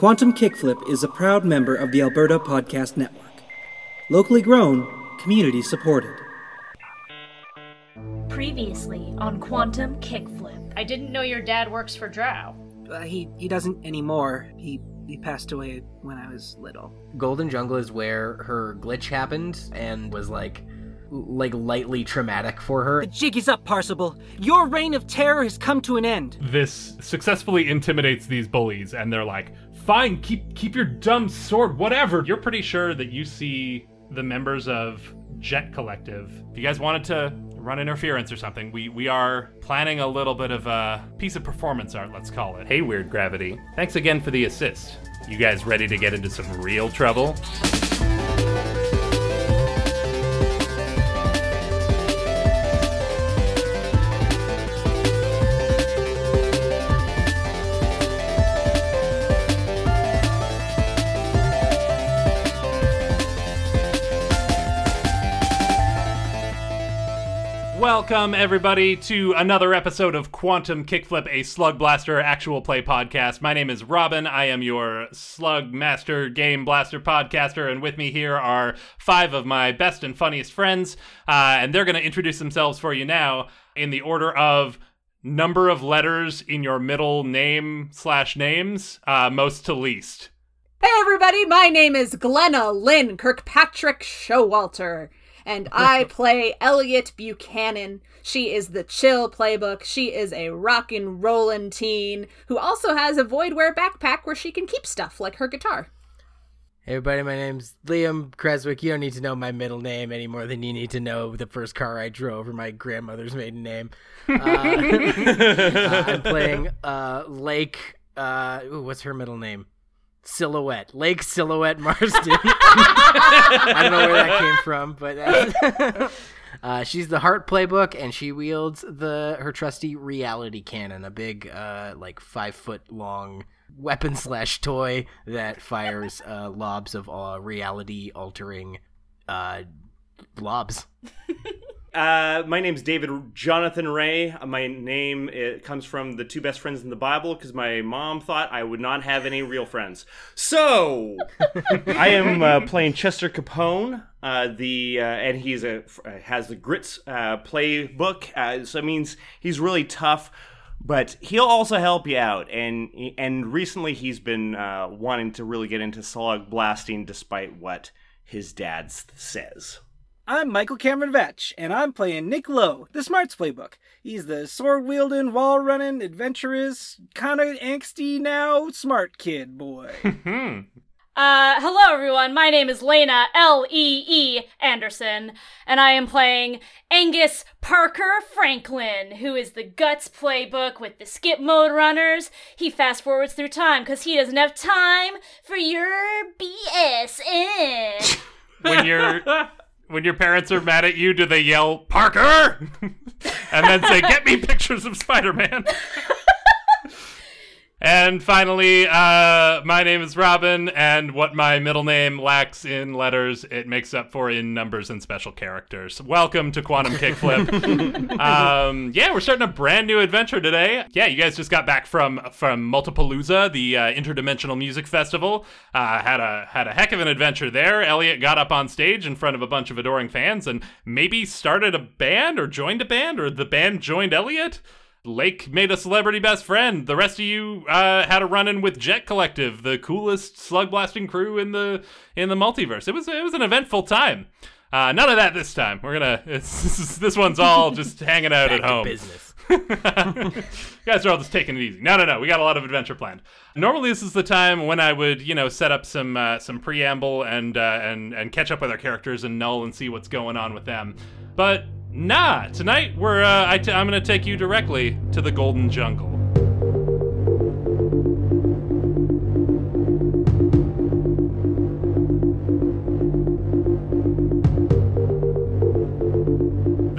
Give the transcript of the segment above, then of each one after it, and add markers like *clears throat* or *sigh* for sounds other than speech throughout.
Quantum Kickflip is a proud member of the Alberta Podcast Network. Locally grown, community supported. Previously on Quantum Kickflip. I didn't know your dad works for Drow. Uh, he he doesn't anymore. He he passed away when I was little. Golden Jungle is where her glitch happened and was like like lightly traumatic for her. The jig is up, Parsival. Your reign of terror has come to an end. This successfully intimidates these bullies, and they're like, "Fine, keep keep your dumb sword, whatever." You're pretty sure that you see the members of Jet Collective. If you guys wanted to run interference or something, we we are planning a little bit of a piece of performance art, let's call it. Hey, Weird Gravity. Thanks again for the assist. You guys ready to get into some real trouble? Welcome, everybody, to another episode of Quantum Kickflip, a Slug Blaster actual play podcast. My name is Robin. I am your Slug Master Game Blaster podcaster, and with me here are five of my best and funniest friends, uh, and they're going to introduce themselves for you now in the order of number of letters in your middle name slash names, uh, most to least. Hey everybody, my name is Glenna Lynn Kirkpatrick Showalter, and I *laughs* play Elliot Buchanan. She is the chill playbook. She is a rockin' rollin' teen who also has a voidware backpack where she can keep stuff like her guitar. Hey everybody, my name's Liam Creswick. You don't need to know my middle name any more than you need to know the first car I drove or my grandmother's maiden name. *laughs* Uh, *laughs* uh, I'm playing uh, Lake. Uh, ooh, what's her middle name? Silhouette. Lake Silhouette Marsden. *laughs* I don't know where that came from, but *laughs* uh, she's the Heart Playbook, and she wields the her trusty reality cannon, a big, uh, like five foot long weapon slash toy that fires uh, lobs of uh, reality altering uh, lobs. *laughs* Uh, my name's David Jonathan Ray. Uh, My name it comes from the two best friends in the Bible because my mom thought I would not have any real friends. So *laughs* I am uh, playing Chester Capone. Uh, the uh, and he's a has the grits uh, playbook. Uh, so it means he's really tough, but he'll also help you out. And and recently he's been uh, wanting to really get into slug blasting, despite what his dad says. I'm Michael Cameron Vetch, and I'm playing Nick Lowe, the Smarts Playbook. He's the sword wielding, wall running, adventurous, kind of angsty now, smart kid boy. *laughs* Hmm. Uh, hello everyone. My name is Lena L E E Anderson, and I am playing Angus Parker Franklin, who is the Guts playbook with the skip mode runners. He fast forwards through time because he doesn't have time for your BS. *laughs* When your *laughs* when your parents are mad at you, do they yell Parker *laughs* and then say, "Get me pictures of Spider-Man"? *laughs* and finally, uh, my name is Robin, and what my middle name lacks in letters, it makes up for in numbers and special characters. Welcome to Quantum Kickflip. *laughs* um, yeah, we're starting a brand new adventure today. Yeah, you guys just got back from from Multipalooza, the uh, interdimensional music festival. Uh, had a had a heck of an adventure there. Elliot got up on stage in front of a bunch of adoring fans and maybe started a band or joined a band or the band joined Elliot. Lake made a celebrity best friend. The rest of you uh, had a run in with Jet Collective, the coolest slug blasting crew in the in the multiverse. It was it was an eventful time. Uh, none of that this time. We're gonna it's, this, is- this one's all just hanging out at home. business. you *laughs* guys are all just taking it easy. No, no, no. We got a lot of adventure planned. Normally, this is the time when I would, you know, set up some uh, some preamble and uh, and and catch up with our characters and Null and see what's going on with them. But nah, tonight we're uh, I t- I'm gonna take you directly to the Golden Jungle.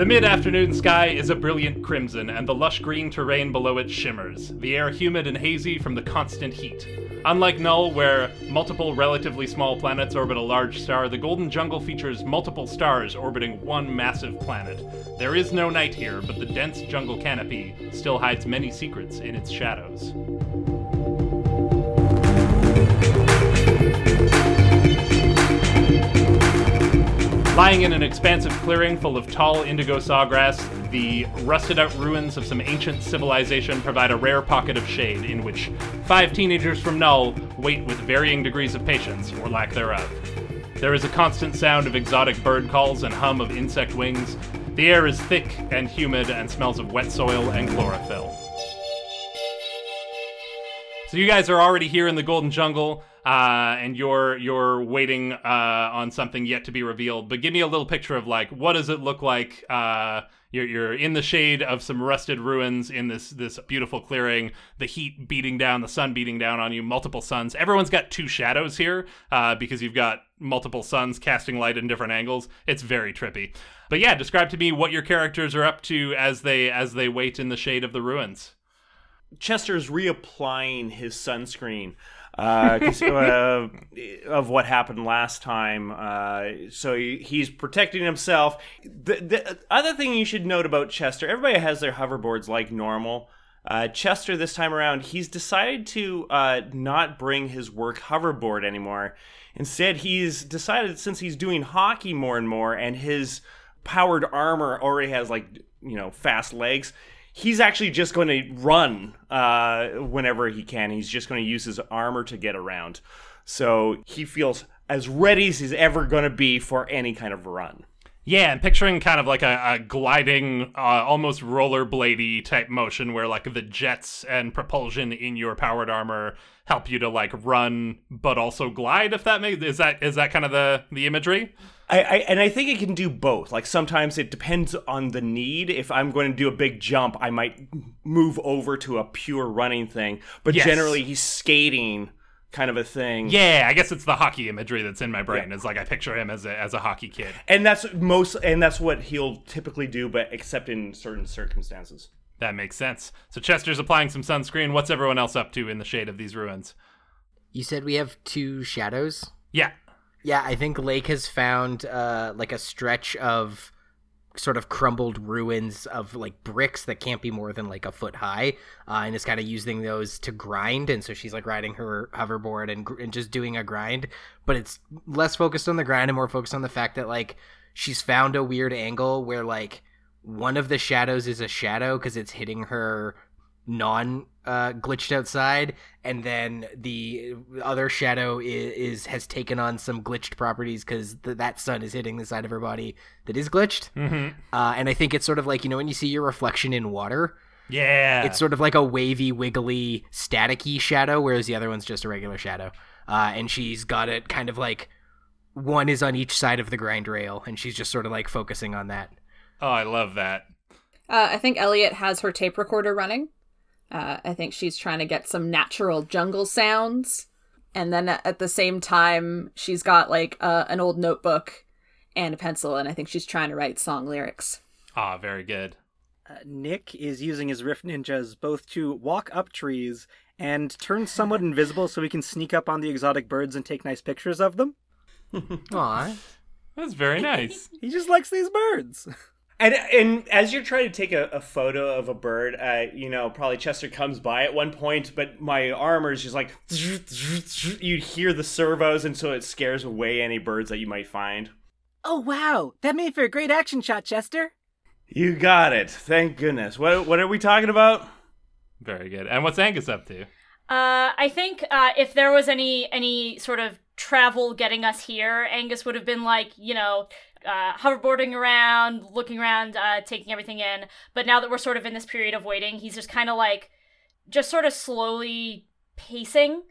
The mid afternoon sky is a brilliant crimson, and the lush green terrain below it shimmers, the air humid and hazy from the constant heat. Unlike Null, where multiple relatively small planets orbit a large star, the Golden Jungle features multiple stars orbiting one massive planet. There is no night here, but the dense jungle canopy still hides many secrets in its shadows. Lying in an expansive clearing full of tall indigo sawgrass, the rusted out ruins of some ancient civilization provide a rare pocket of shade in which five teenagers from Null wait with varying degrees of patience, or lack thereof. There is a constant sound of exotic bird calls and hum of insect wings. The air is thick and humid and smells of wet soil and chlorophyll. So you guys are already here in the Golden Jungle, uh, and you're you're waiting uh, on something yet to be revealed. But give me a little picture of like what does it look like? Uh, you're you're in the shade of some rusted ruins in this this beautiful clearing. The heat beating down, the sun beating down on you, multiple suns. Everyone's got two shadows here uh, because you've got multiple suns casting light in different angles. It's very trippy. But yeah, describe to me what your characters are up to as they as they wait in the shade of the ruins. Chester's reapplying his sunscreen uh, uh, *laughs* of what happened last time. Uh, so he, he's protecting himself. The, the other thing you should note about Chester everybody has their hoverboards like normal. Uh, Chester, this time around, he's decided to uh, not bring his work hoverboard anymore. Instead, he's decided since he's doing hockey more and more and his powered armor already has like, you know, fast legs he's actually just going to run uh, whenever he can. He's just going to use his armor to get around. So he feels as ready as he's ever going to be for any kind of run. Yeah, and picturing kind of like a, a gliding, uh, almost rollerbladey type motion where like the jets and propulsion in your powered armor help you to like run but also glide. If that makes is that is that kind of the the imagery? I, I and I think it can do both. Like sometimes it depends on the need. If I'm going to do a big jump, I might move over to a pure running thing. But Yes. generally, he's skating, kind of a thing. Yeah, I guess it's the hockey imagery that's in my brain. Yeah. It's like I picture him as a as a hockey kid. and that's most, and that's what he'll typically do, but except in certain circumstances. That makes sense. So Chester's applying some sunscreen. What's everyone else up to in the shade of these ruins? You said we have two shadows. Yeah. Yeah, I think Lake has found uh, like a stretch of sort of crumbled ruins of like bricks that can't be more than like a foot high, uh, and is kind of using those to grind. And so she's like riding her hoverboard and, and just doing a grind, but it's less focused on the grind and more focused on the fact that like she's found a weird angle where like one of the shadows is a shadow because it's hitting her non uh, glitched outside, and then the other shadow is, is has taken on some glitched properties because th- that sun is hitting the side of her body that is glitched. Mm-hmm. Uh, and I think it's sort of like you know when you see your reflection in water, Yeah. it's sort of like a wavy, wiggly, staticky shadow, whereas the other one's just a regular shadow. Uh, and she's got it kind of like one is on each side of the grind rail, and she's just sort of like focusing on that. oh, I love that. Uh, I think Elliot has her tape recorder running. Uh, I think she's trying to get some natural jungle sounds. And then at the same time, she's got like uh, an old notebook and a pencil, and I think she's trying to write song lyrics. Ah, very good. Uh, Nick is using his Rift Ninjas both to walk up trees and turn somewhat invisible so he can sneak up on the exotic birds and take nice pictures of them. Aw. That's very nice. He just likes these birds. *laughs* And and as you're trying to take a, a photo of a bird, uh, you know, probably Chester comes by at one point, but my armor is just like you hear the servos, and so it scares away any birds that you might find. Oh, wow. That made for a great action shot, Chester. You got it. Thank goodness. What what are we talking about? very good. And what's Angus up to? Uh, I think uh, if there was any any sort of travel getting us here, Angus would have been like, you know, uh, hoverboarding around, looking around, uh, taking everything in. But now that we're sort of in this period of waiting, he's just kind of like, just sort of slowly pacing.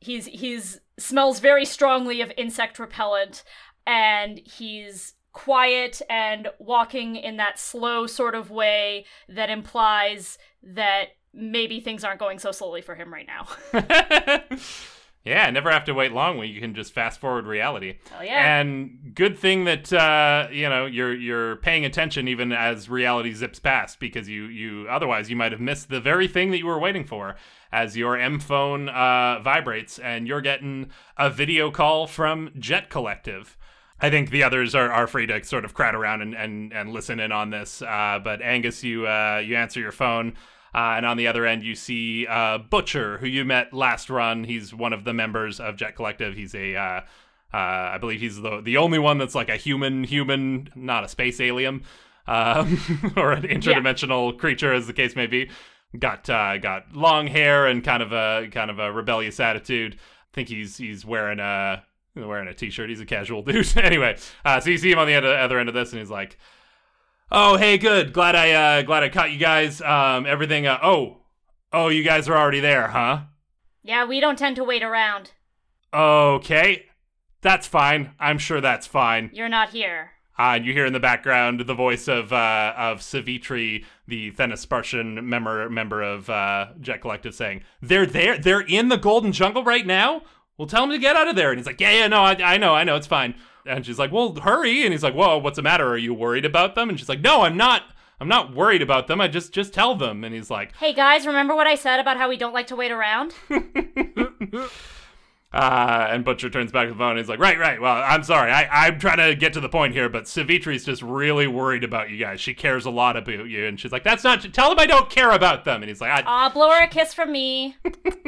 He's he's smells very strongly of insect repellent, and he's quiet and walking in that slow sort of way that implies that maybe things aren't going so slowly for him right now. *laughs* *laughs* yeah, never have to wait long when you can just fast forward reality. Hell yeah. And good thing that uh, you know you're you're paying attention even as reality zips past because you you otherwise you might have missed the very thing that you were waiting for as your M phone uh, vibrates and you're getting a video call from Jet Collective. I think the others are, are free to sort of crowd around and, and, and listen in on this. Uh, but Angus, you uh, you answer your phone, uh, and on the other end you see uh, Butcher, who you met last run. He's one of the members of Jet Collective. He's a uh, Uh, I believe he's the the only one that's like a human human, not a space alien, um, *laughs* or an interdimensional creature, as the case may be. Got uh, got long hair and kind of a kind of a rebellious attitude. I think he's he's wearing a wearing a t-shirt. He's a casual *laughs* dude. anyway, uh, so you see him on the other end of this, and he's like, "Oh, hey, good. Glad I uh, glad I caught you guys. Um, everything. Uh, oh, oh, you guys are already there, huh? Yeah, we don't tend to wait around. Okay, that's fine. I'm sure that's fine. You're not here. Uh, and you hear in the background the voice of uh, of Savitri, the Thenispartian member member of uh, Jet Collective, saying, "They're there. They're in the Golden Jungle right now. Well, tell them to get out of there." And he's like, "Yeah, yeah, no, I, I know, I know, it's fine." And she's like, "Well, hurry!" And he's like, "Whoa, what's the matter? Are you worried about them?" And she's like, "No, I'm not. I'm not worried about them. I just just tell them." And he's like, Hey guys, remember what I said about how we don't like to wait around? *laughs* Uh, and Butcher turns back to the phone and he's like, Right, right. Well, I'm sorry. I, I'm trying to get to the point here, but Savitri's just really worried about you guys. She cares a lot about you. And she's like, That's not, tell them I don't care about them. And he's like, I, Aw, blow her a kiss from me.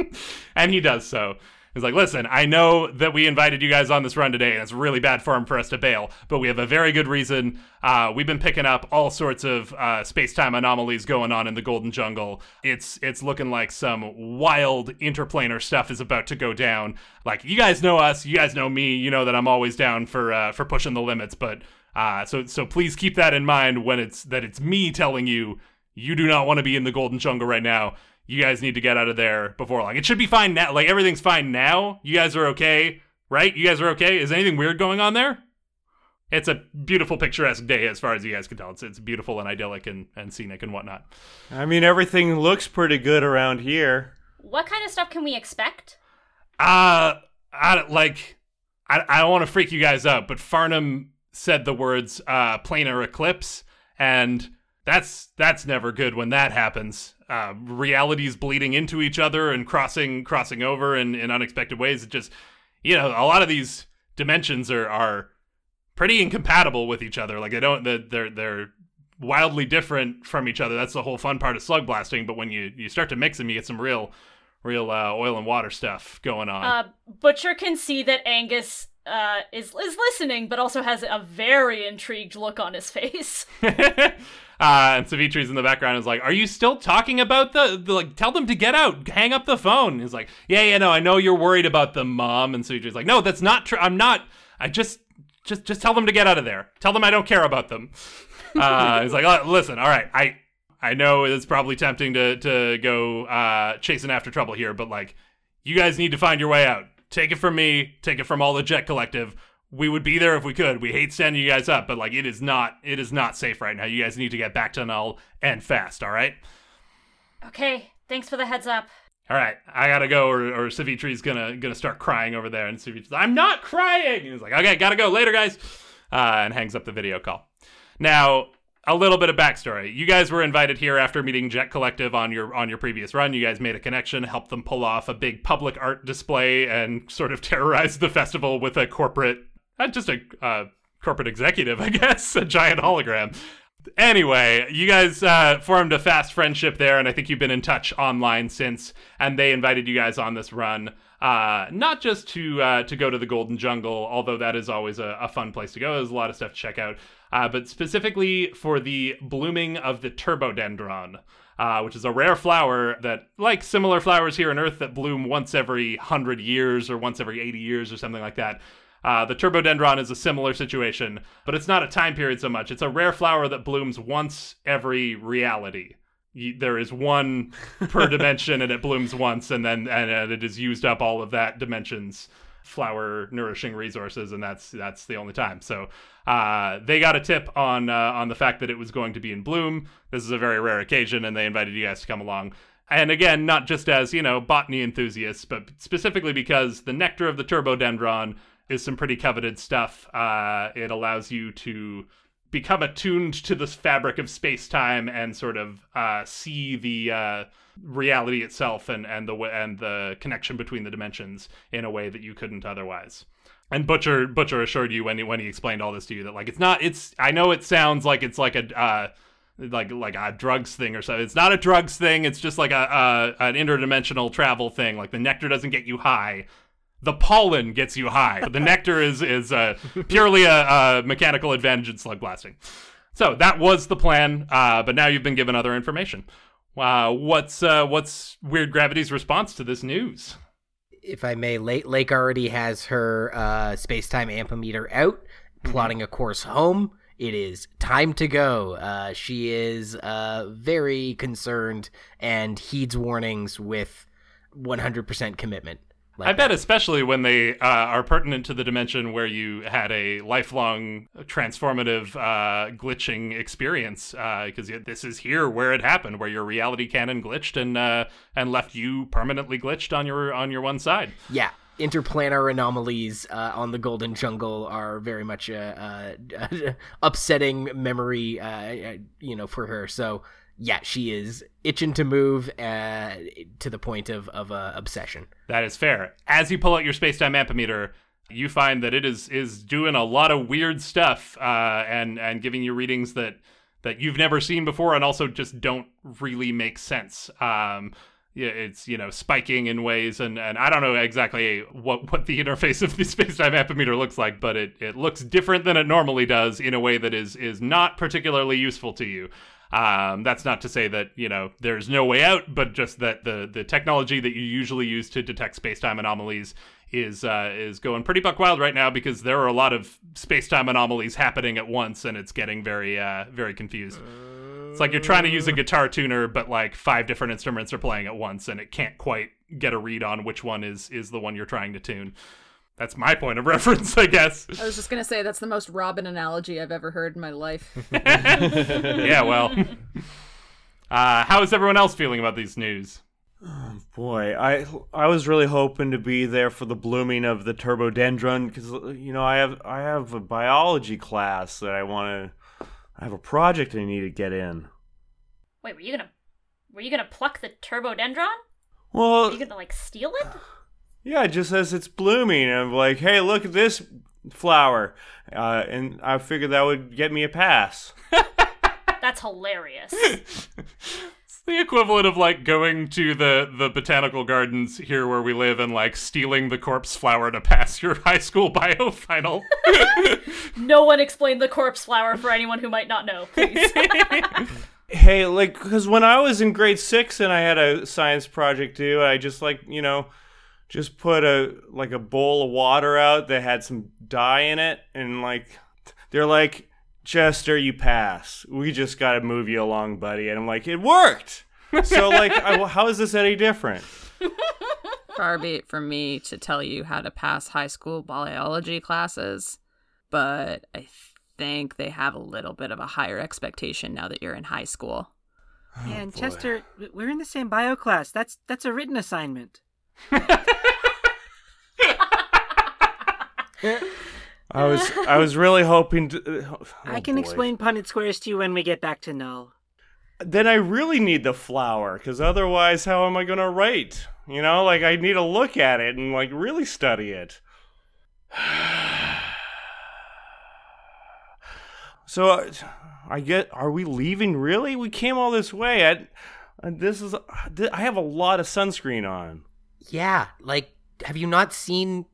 *laughs* and he does so. He's like, listen, I know that we invited you guys on this run today, and it's really bad form for us to bail, but we have a very good reason. Uh, we've been picking up all sorts of uh, space-time anomalies going on in the Golden Jungle. It's it's looking like some wild interplanar stuff is about to go down. Like you guys know us, you guys know me. You know that I'm always down for uh, for pushing the limits, but uh, so so please keep that in mind when it's that it's me telling you you do not want to be in the Golden Jungle right now you guys need to get out of there before long. It should be fine now. Like everything's fine now. You guys are okay, right? You guys are okay. Is anything weird going on there? It's a beautiful, picturesque day as far as you guys can tell. It's it's beautiful and idyllic and, and scenic and whatnot. I mean, everything looks pretty good around here. What kind of stuff can we expect? Uh, I like, I, I don't want to freak you guys out, but Farnham said the words uh, planar eclipse, and that's that's never good when that happens. Uh, realities bleeding into each other and crossing crossing over in, in unexpected ways. It just you know a lot of these dimensions are are pretty incompatible with each other. Like they don't they're they're wildly different from each other. That's the whole fun part of slug blasting. But when you you start to mix them, you get some real real uh, oil and water stuff going on. Uh, Butcher can see that Angus uh, is is listening, but also has a very intrigued look on his face. *laughs* Uh, and Savitri's in the background is like, "Are you still talking about the, the like? Tell them to get out. Hang up the phone." He's like, "Yeah, yeah, no, I know you're worried about them, mom." And Savitri's like, "No, that's not true. I'm not. I just, just, just tell them to get out of there. Tell them I don't care about them." *laughs* Uh, he's like, oh, "Listen, all right, I, I know it's probably tempting to to go uh, chasing after trouble here, but like, you guys need to find your way out. Take it from me. Take it from all the Jet Collective." We would be there if we could. We hate standing you guys up, but like it is not it is not safe right now. You guys need to get back to Null and fast, all right? okay, thanks for the heads up. All right, I gotta go, or, or Savitri's gonna gonna start crying over there, and Savitri's, I'm not crying. And he's like, okay, gotta go later, guys, uh, and hangs up the video call. Now, a little bit of backstory. You guys were invited here after meeting Jet Collective on your on your previous run. You guys made a connection, helped them pull off a big public art display, and sort of *laughs* terrorized the festival with a corporate not just a uh, corporate executive, *laughs* I guess, a giant hologram. Anyway, you guys uh, formed a fast friendship there, and I think you've been in touch online since. And they invited you guys on this run, uh, not just to uh, to go to the Golden Jungle, although that is always a, a fun place to go. There's a lot of stuff to check out, uh, but specifically for the blooming of the turbodendron. Uh, which is a rare flower that, like similar flowers here on Earth, that bloom once every hundred years or once every 80 years or something like that. Uh, the turbodendron is a similar situation, but it's not a time period so much. It's a rare flower that blooms once every reality. You, there is one *laughs* per dimension, and it blooms once, and then and, and it has used up all of that dimension's flower nourishing resources, and that's that's the only time. So uh, they got a tip on uh, on the fact that it was going to be in bloom. This is a very rare occasion, and they invited you guys to come along. And again, not just as you know botany enthusiasts, but specifically because the nectar of the turbodendron is some pretty coveted stuff. Uh, it allows you to become attuned to this fabric of space time and sort of uh, see the uh, reality itself and and the and the connection between the dimensions in a way that you couldn't otherwise. And Butcher Butcher assured you when he, when he explained all this to you that like it's not it's I know it sounds like it's like a uh, like like a drugs thing or something. It's not a drugs thing. It's just like a, a an interdimensional travel thing. Like the nectar doesn't get you high, The pollen gets you high. The *laughs* nectar is is uh, purely a, a mechanical advantage in slug blasting. So that was the plan, uh, but now you've been given other information. Uh, what's uh, what's Weird Gravity's response to this news? If I may, Lake, Lake already has her uh, space time ampimeter out, plotting a course home. It is time to go. Uh, she is uh, very concerned and heeds warnings with 100% commitment. Like I bet, especially when they uh, are pertinent to the dimension where you had a lifelong transformative uh, glitching experience, because this is here where it happened, where your reality cannon glitched and uh, and left you permanently glitched on your on your one side. Yeah, interplanar anomalies uh, on the Golden Jungle are very much a, a, a *laughs* upsetting memory, uh, you know, for her. So yeah, she is itching to move uh, to the point of of uh, obsession. That is fair. As you pull out your space-time ampimeter, you find that it is is doing a lot of weird stuff uh, and and giving you readings that that you've never seen before and also just don't really make sense. Um, it's you know spiking in ways, and, and I don't know exactly what what the *laughs* interface of the space-time ampimeter looks like, but it, it looks different than it normally does in a way that is is not particularly useful to you. Um, that's not to say that you know there's no way out, but just that the the technology that you usually use to detect space-time anomalies is uh, is going pretty buck wild right now because there are a lot of space-time anomalies happening at once, and it's getting very uh, very confused. It's like you're trying to use a guitar tuner, but like five different instruments are playing at once, and it can't quite get a read on which one is is the one you're trying to tune. That's my point of reference, I guess. I was just gonna say that's the most Robin analogy I've ever heard in my life. *laughs* *laughs* yeah, well. Uh, how is everyone else feeling about these news? Boy, I I was really hoping to be there for the blooming of the turbodendron because you know I have I have a biology class that I want to. I have a project I need to get in. Wait, were you gonna were you gonna pluck the turbodendron? Well, Are you gonna like steal it? Yeah, it just says it's blooming, and I'm like, hey, look at this flower, uh, and I figured that would get me a pass. *laughs* That's hilarious. It's *laughs* the equivalent of like going to the the botanical gardens here where we live and like stealing the corpse flower to pass your *laughs* high school bio final. no one explained the corpse flower for anyone who might not know, please. hey, like, because when I was in grade six and I had a science project due, I just like, you know, just put a like a bowl of water out that had some dye in it, and like, they're like, Chester, you pass. We just got to move you along, buddy. And I'm like, it worked. So like, I, how is this any different? *laughs* Far be it from me to tell you how to pass high school biology classes, but I think they have a little bit of a higher expectation now that you're in high school. Yeah, oh, and Chester, we're in the same bio class. That's that's a written assignment. I was I was really hoping to. oh, I can boy. explain Punnett Squares to you when we get back to Null. Then I really need the flower, because otherwise, how am I gonna write? You know, like I need to look at it and like really study it. *sighs* so, uh, I get. Are we leaving? Really? We came all this way. I, uh, this is. I have a lot of sunscreen on. Yeah, like have you not seen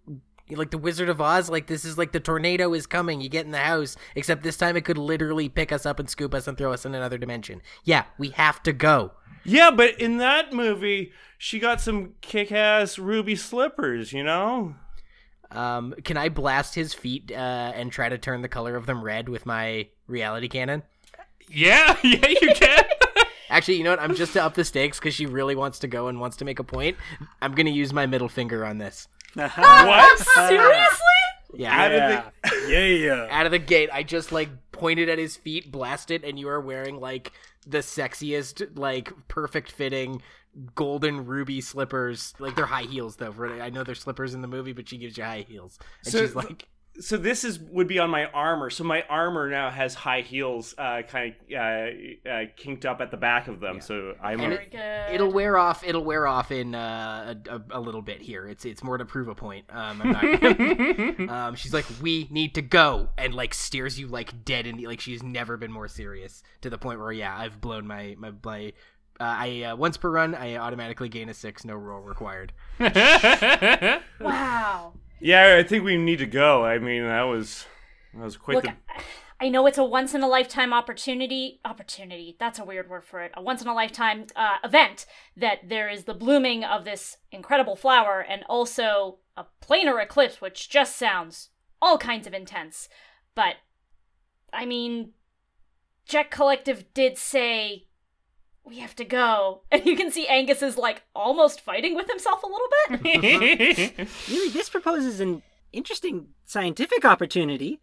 like the Wizard of Oz? Like this is like the tornado is coming. You get in the house, except this time it could literally pick us up and scoop us and throw us in another dimension. Yeah, we have to go. Yeah, but in that movie, she got some kick-ass ruby slippers. You know. Um, can I blast his feet uh, and try to turn the color of them red with my reality cannon? yeah, *laughs* yeah, you can. Actually, you know what? I'm just to up the stakes because she really wants to go and wants to make a point. I'm gonna use my middle finger on this. *laughs* What? Seriously? Yeah, Yeah, yeah, yeah. *laughs* out of the gate, I just like pointed at his feet, blasted, and you are wearing like the sexiest, like perfect fitting golden ruby slippers. Like they're high heels though. For I know they're slippers in the movie, but she gives you high heels, and So- she's like, so this is would be on my armor. So my armor now has high heels, uh, kind of uh, uh, kinked up at the back of them. So I'm. And Very good. It'll wear off. It'll wear off in uh, a, a, a little bit here. It's it's more to prove a point. Um, I'm not, *laughs* *laughs* um, she's like, we need to go, and like steers you like dead in the like. She's never been more serious to the point where yeah, I've blown my my my Uh, I uh, once per run, I automatically gain a six, no roll required. *laughs* Wow. Yeah, I think we need to go. I mean, that was that was quite Look, the. I know it's a once in a lifetime opportunity. Opportunity. That's a weird word for it. A once in a lifetime uh, event that there is the blooming of this incredible flower and also a planar eclipse, which just sounds all kinds of intense. But, I mean, Jet Collective did say we have to go. *laughs* And you can see Angus is like almost fighting with himself a little bit. *laughs* *laughs* Really, this proposes an interesting scientific opportunity.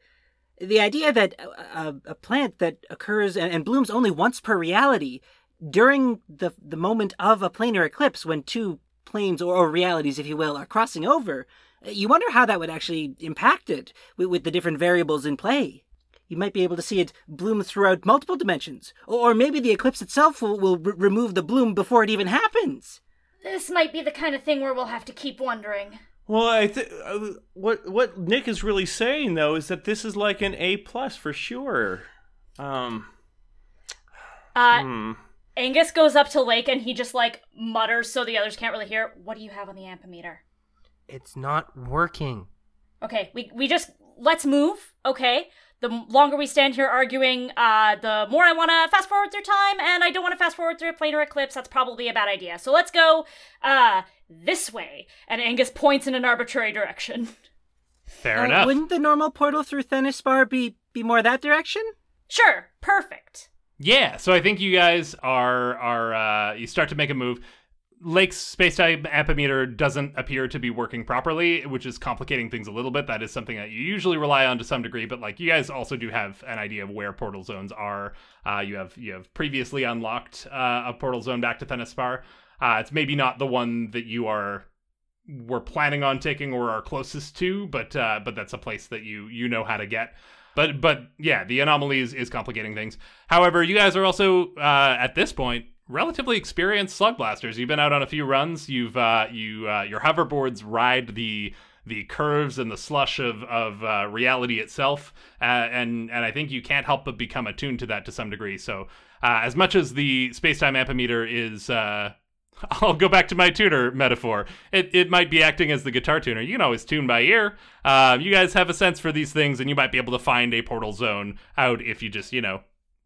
The idea that a, a, a plant that occurs and, and blooms only once per reality during the the moment of a planar eclipse, when two planes or, or realities, if you will, are crossing over, you wonder how that would actually impact it with, with the different variables in play. You might be able to see it bloom throughout multiple dimensions, or, or maybe the eclipse itself will, will r- remove the bloom before it even happens. this might be the kind of thing where we'll have to keep wondering. Well, I think uh, what what Nick is really saying though is that this is like an A plus for sure. Um. Uh, hmm. Angus goes up to Lake and he just like mutters so the others can't really hear. What do you have on the ampimeter? It's not working. Okay, we we just let's move. Okay, the longer we stand here arguing, uh, the more I want to fast forward through time, and I don't want to fast forward through a planar eclipse. That's probably a bad idea. So let's go, uh, this way. And Angus points in an arbitrary direction. *laughs* Fair Uh, enough. Wouldn't the normal portal through Thenispar be be more that direction? Sure, perfect. Yeah, so I think you guys are are uh, you start to make a move. Lake's space-time ampimeter doesn't appear to be working properly, which is complicating things a little bit. That is something that you usually rely on to some degree, but like you guys also do have an idea of where portal zones are. Uh, you have you have previously unlocked uh, a portal zone back to Thenispar. Uh, it's maybe not the one that you are were planning on taking or are closest to, but uh, but that's a place that you you know how to get. But but yeah, the anomaly is, is complicating things. However, you guys are also uh, at this point relatively experienced slug blasters. You've been out on a few runs. You've uh, you uh, your hoverboards ride the the curves and the slush of of uh, reality itself, uh, and and I think you can't help but become attuned to that to some degree. So uh, as much as the space time ampimeter is. Uh, *laughs* I'll go back to my tuner metaphor. It, it might be acting as the guitar tuner. You can always tune by ear. Uh, you guys have a sense for these things, and you might be able to find a portal zone out if you just, you know,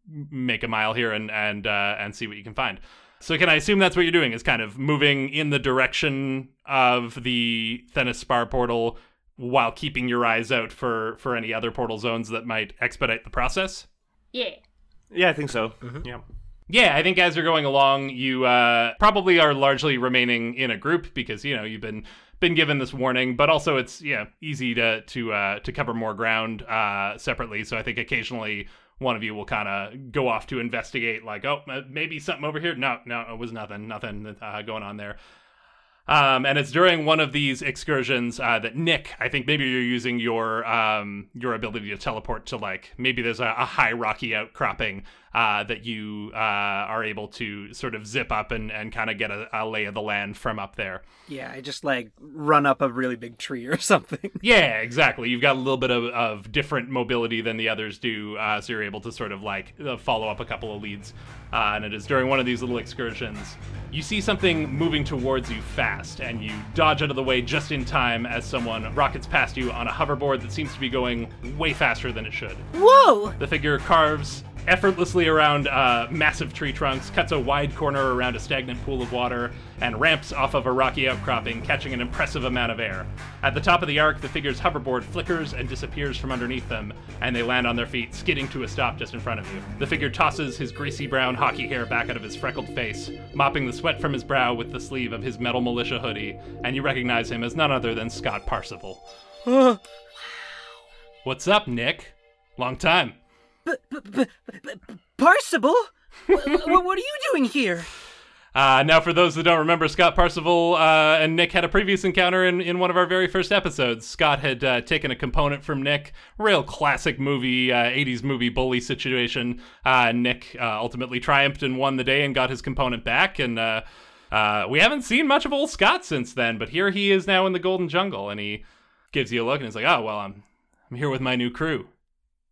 make a mile here and and uh, and see what you can find. So can I assume that's what you're doing? Is kind of moving in the direction of the Thenispar portal while keeping your eyes out for for any other portal zones that might expedite the process. Yeah. Yeah, I think so. Yeah. Yeah, I think as you're going along, you uh, probably are largely remaining in a group because you know you've been been given this warning, but also it's yeah easy to to uh, to cover more ground uh, separately. So I think occasionally one of you will kind of go off to investigate, like oh maybe something over here. No, no, it was nothing, nothing uh, going on there. Um, and it's during one of these excursions uh, that Nick, I think maybe you're using your um, your ability to teleport to like maybe there's a, a high rocky outcropping uh, that you uh, are able to sort of zip up and, and kind of get a, a lay of the land from up there. Yeah, I just like run up a really big tree or *laughs* something. Yeah, exactly. You've got a little bit of, of different mobility than the others do, uh, so you're able to sort of like uh, follow up a couple of leads. Uh, and it is during one of these little excursions, you see something moving towards you fast, and you dodge out of the way just in time as someone rockets past you on a hoverboard that seems to be going way faster than it should. Whoa! The figure carves effortlessly around uh, massive tree trunks, cuts a wide corner around a stagnant pool of water, and ramps off of a rocky outcropping, catching an impressive amount of air. At the top of the arc, the figure's hoverboard flickers and disappears from underneath them, and they land on their feet, skidding to a stop just in front of you. The figure tosses his greasy brown hockey hair back out of his freckled face, mopping the sweat from his brow with the sleeve of his metal militia hoodie, and you recognize him as none other than Scott Parsival. *gasps* What's up, Nick? Long time. Parsival? what, are you doing here? Uh, now, for those that don't remember, Scott Parsival uh, and Nick had a previous encounter in, in one of our very first episodes. Scott had uh, taken a component from Nick, real classic movie, uh, 80s movie bully situation. Uh, Nick uh, ultimately triumphed and won the day and got his component back. And uh, uh, we haven't seen much of old Scott since then, but here he is now in the Golden Jungle, and he gives you a look and he's like, "Oh well, I'm I'm here with my new crew.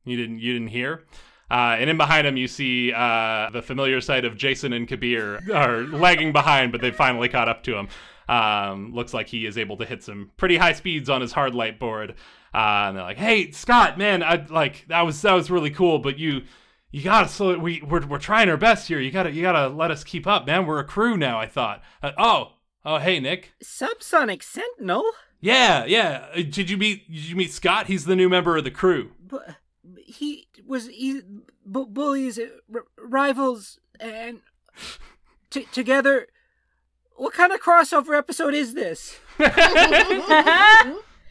You didn't you didn't hear." Uh, and in behind him, you see uh, the familiar sight of Jason and Kabir are lagging behind, but they've finally caught up to him. Um, looks like he is able to hit some pretty high speeds on his hard light board. Uh, and they're like, "Hey, Scott, man, I like that was that was really cool, but you you gotta slow. We we're we're trying our best here. You gotta you gotta let us keep up, man. We're a crew now. I thought. Uh, oh oh hey Nick. Subsonic Sentinel? Yeah yeah. Uh, Did you meet Did you meet Scott? He's the new member of the crew. But he was he bu- bullies, uh, r- rivals, and t- together. What kind of crossover episode is this? *laughs*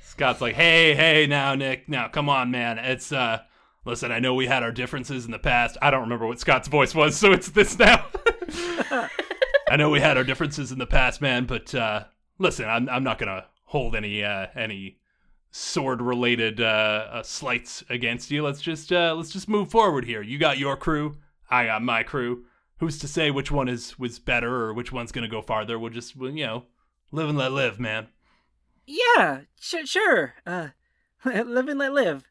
Scott's like, hey, hey, now, Nick, now, come on, man. It's, uh, listen, I know we had our differences in the past. I don't remember what Scott's voice was, so it's this now. *laughs* I know we had our differences in the past, man, but, uh, listen, I'm, I'm not gonna hold any, uh, any sword-related, uh, uh, slights against you. Let's just, uh, let's just move forward here. You got your crew. I got my crew. Who's to say which one is, was better or which one's gonna go farther? We'll just, we'll, you know, live and let live, man. Yeah, sure, sure. Uh, *laughs* live and let live.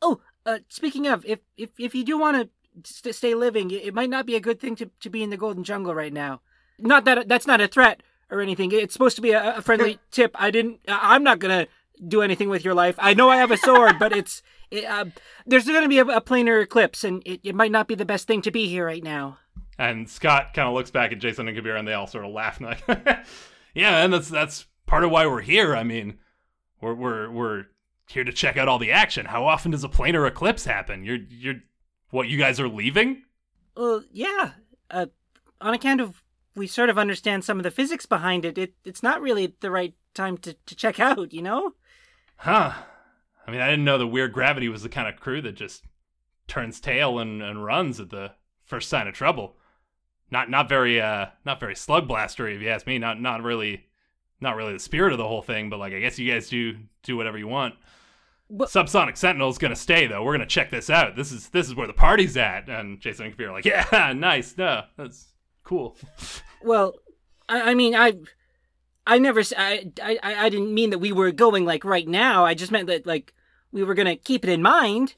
Oh, uh, speaking of, if if if you do want to st- stay living, it, it might not be a good thing to to be in the Golden Jungle right now. Not that that's not a threat or anything. It's supposed to be a, a friendly *laughs* tip. I didn't. I'm not gonna do anything with your life. I know I have a sword, but it's it, uh, there's gonna be a, a planar eclipse, and it, it might not be the best thing to be here right now. And Scott kind of looks back at Jason and Kabir, and they all sort of laugh, and like, *laughs* "Yeah, and that's that's part of why we're here. I mean, we're we're we're here to check out all the action. How often does a planar eclipse happen? You're you're what? You guys are leaving? Well, yeah. Uh, on account of we sort of understand some of the physics behind it, it it's not really the right time to, to check out, you know? Huh? I mean, I didn't know the weird gravity was the kind of crew that just turns tail and, and runs at the first sign of trouble. Not not very uh not very slug blastery, if you ask me. Not not really not really the spirit of the whole thing, but like I guess you guys do do whatever you want. But- Subsonic Sentinel's gonna stay though. We're gonna check this out. This is this is where the party's at. And Jason and Kabir are like, yeah, *laughs* nice, no, that's cool. Well, I, I mean, I, I never, I, I, I didn't mean that we were going like right now. I just meant that like we were gonna keep it in mind.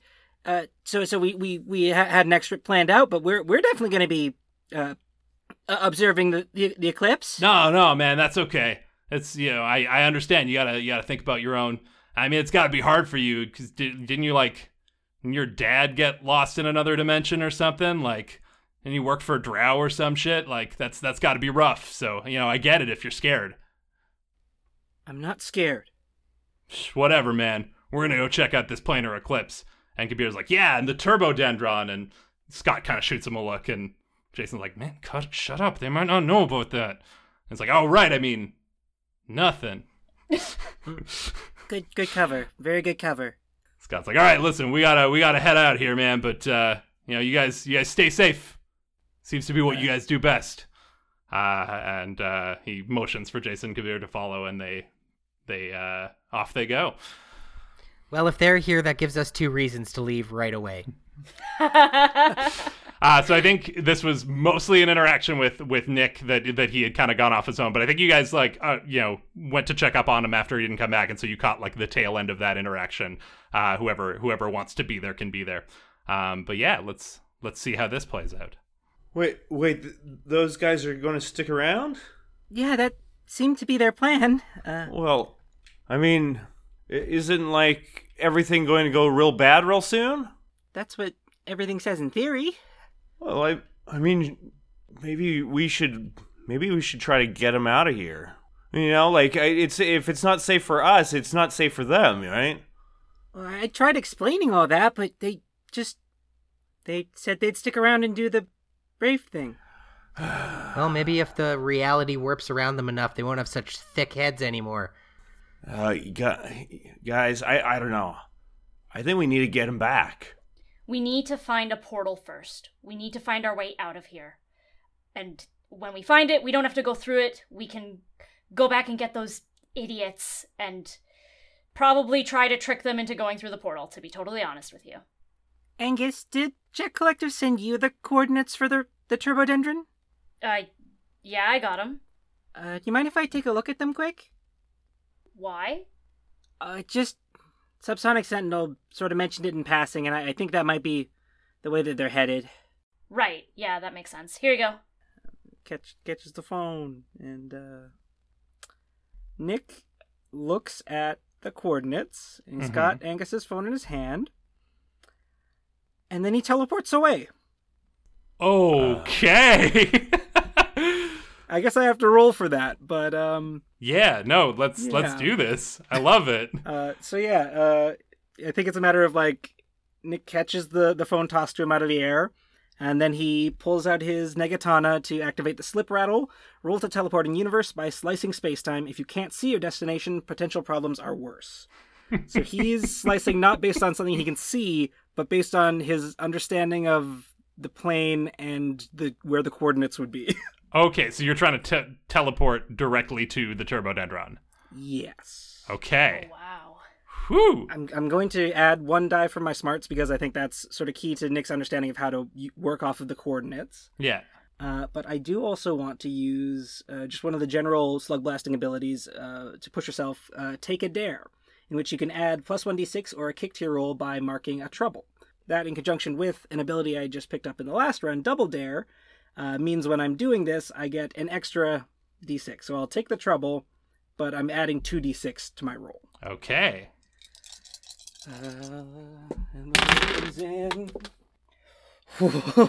Uh, so so we we we ha- had an extra planned out, but we're we're definitely gonna be uh, observing the, the the eclipse. No, no, man, that's okay. It's you know, I I understand. You gotta you gotta think about your own. I mean, it's gotta be hard for you because did, didn't you like your dad get lost in another dimension or something like, and you worked for a drow or some shit? Like that's that's got to be rough. So you know, I get it if you're scared. I'm not scared. Whatever, man. We're gonna go check out this planar eclipse. And Kabir's like, yeah, and the turbodendron. And Scott kind of shoots him a look, and Jason's like, man, cut, shut up. They might not know about that. And it's like, oh right, I mean, nothing. *laughs* Good good cover. Very good cover. Scott's like, all right, listen, we gotta we gotta head out here, man. But uh, you know, you guys you guys stay safe. Seems to be what you guys do best. Uh, and uh, he motions for Jason Kabir to follow, and they they uh, off they go. Well, if they're here, that gives us two reasons to leave right away. *laughs* Uh, so I think this was mostly an interaction with with Nick that that he had kind of gone off his own. But I think you guys like uh, you know went to check up on him after he didn't come back, and so you caught like the tail end of that interaction. Uh, whoever whoever wants to be there can be there. Um, but yeah, let's let's see how this plays out. Wait, wait, th- those guys are going to stick around? Yeah, that seemed to be their plan. Uh, Well, I mean, isn't like everything going to go real bad real soon? that's what everything says in theory. Well, I I mean, maybe we should maybe we should try to get them out of here. You know, like it's if it's not safe for us, it's not safe for them, right? Well, I tried explaining all that, but they just they said they'd stick around and do the brave thing. Well, maybe if the reality warps around them enough, they won't have such thick heads anymore. Uh, guys, I I don't know. I think we need to get him back. We need to find a portal first. We need to find our way out of here. And when we find it, we don't have to go through it. We can go back and get those idiots and probably try to trick them into going through the portal, to be totally honest with you. Angus, did Jet Collective send you the coordinates for the the turbodendron? Uh, yeah, I got them. Uh, do you mind if I take a look at them quick? Why? Uh, just Subsonic Sentinel sort of mentioned it in passing, and I, I think that might be the way that they're headed. Right. Yeah, that makes sense. Here you go. Catch catches the phone and uh Nick looks at the coordinates and he's Mhm. got Angus's phone in his hand. And then he teleports away. Okay. I guess I have to roll for that, but um yeah, no, let's let's do this. I love it. *laughs* uh so yeah, uh I think it's a matter of like Nick catches the the phone tossed to him out of the air and then he pulls out his Negatana to activate the slip rattle. Roll to teleporting universe by slicing spacetime. If you can't see your destination, potential problems are worse. so he's *laughs* slicing not based on something he can see, but based on his understanding of the plane and the where the coordinates would be. *laughs* Okay, so you're trying to te- teleport directly to the turbodendron. yes. Okay. Oh, wow. Whew. I'm, I'm going to add one die for my smarts because I think that's sort of key to Nick's understanding of how to work off of the coordinates. Yeah. Uh, but I do also want to use uh, just one of the general slug blasting abilities uh, to push yourself, uh, Take a Dare, in which you can add plus 1d6 or a kick to your roll by marking a trouble. That, in conjunction with an ability I just picked up in the last run, Double Dare, uh, means when I'm doing this, I get an extra d6. So I'll take the trouble, but I'm adding 2d6 to my roll. Okay. Uh, and that comes in. *laughs*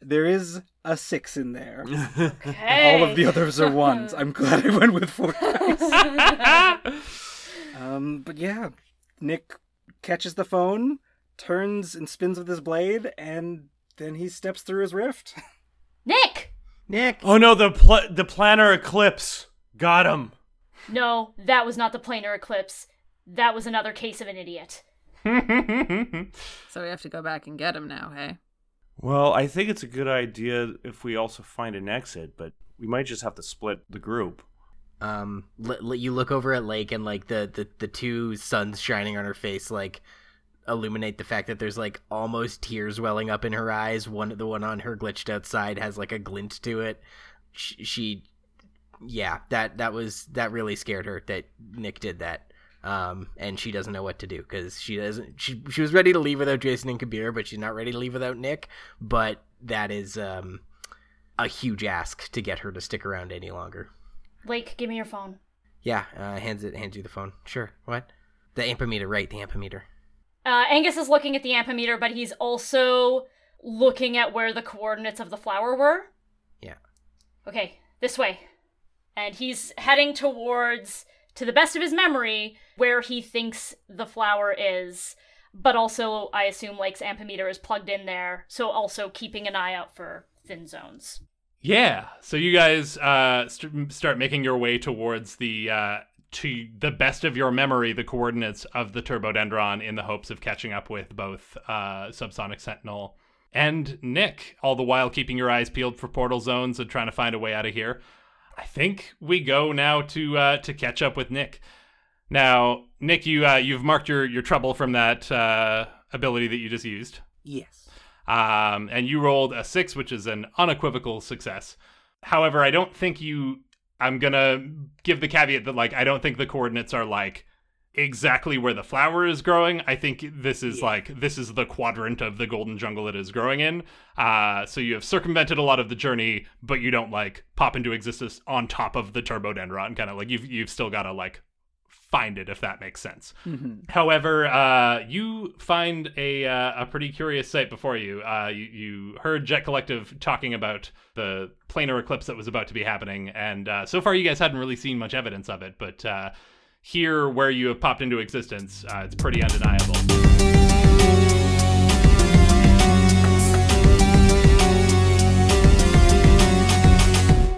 there is a six in there. Okay. All of the others are ones. I'm glad I went with four dice. *laughs* Um, but yeah, Nick catches the phone, turns and spins with his blade, and then he steps through his rift. *laughs* Nick! Nick, Oh no, the pl- the planar eclipse got him. No, that was not the planar eclipse. That was another case of an idiot. *laughs* So we have to go back and get him now, hey? Well, I think it's a good idea if we also find an exit, but we might just have to split the group. Um, l- l- you look over at Lake and like the, the the two suns shining on her face like illuminate the fact that there's like almost tears welling up in her eyes. One the one on her glitched outside has like a glint to it. She, she yeah, that that was that really scared her that Nick did that. Um, and she doesn't know what to do because she doesn't. She she was ready to leave without Jason and Kabir, but she's not ready to leave without Nick. But that is um a huge ask to get her to stick around any longer. Lake, give me your phone. Yeah, uh, hands it hands you the phone. Sure. What? The ampemeter, right? The ampemeter. Uh, Angus is looking at the ampemeter, but he's also looking at where the coordinates of the flower were. Yeah. Okay, this way. And he's heading towards, to the best of his memory, where he thinks the flower is. But also, I assume Lake's ampemeter is plugged in there, so also keeping an eye out for thin zones. Yeah. So you guys uh, st- start making your way towards the uh, to the best of your memory, the coordinates of the turbodendron, in the hopes of catching up with both uh, Subsonic Sentinel and Nick. All the while keeping your eyes peeled for portal zones and trying to find a way out of here. I think we go now to uh, to catch up with Nick. Now, Nick, you uh, you've marked your your trouble from that uh, ability that you just used. yes. Um, and you rolled a six, which is an unequivocal success. However, I don't think you. I'm gonna give the caveat that like I don't think the coordinates are like exactly where the flower is growing. I think this is like this is the quadrant of the golden jungle it is growing in. Uh, so you have circumvented a lot of the journey, but you don't like pop into existence on top of the turbodendron. Kind of like you've you've still got to like find it if that makes sense. However, uh, you find a uh, a pretty curious sight before you. Uh, you. You heard Jet Collective talking about the planar eclipse that was about to be happening, and uh, so far you guys hadn't really seen much evidence of it. But uh, here, where you have popped into existence, uh, it's pretty undeniable.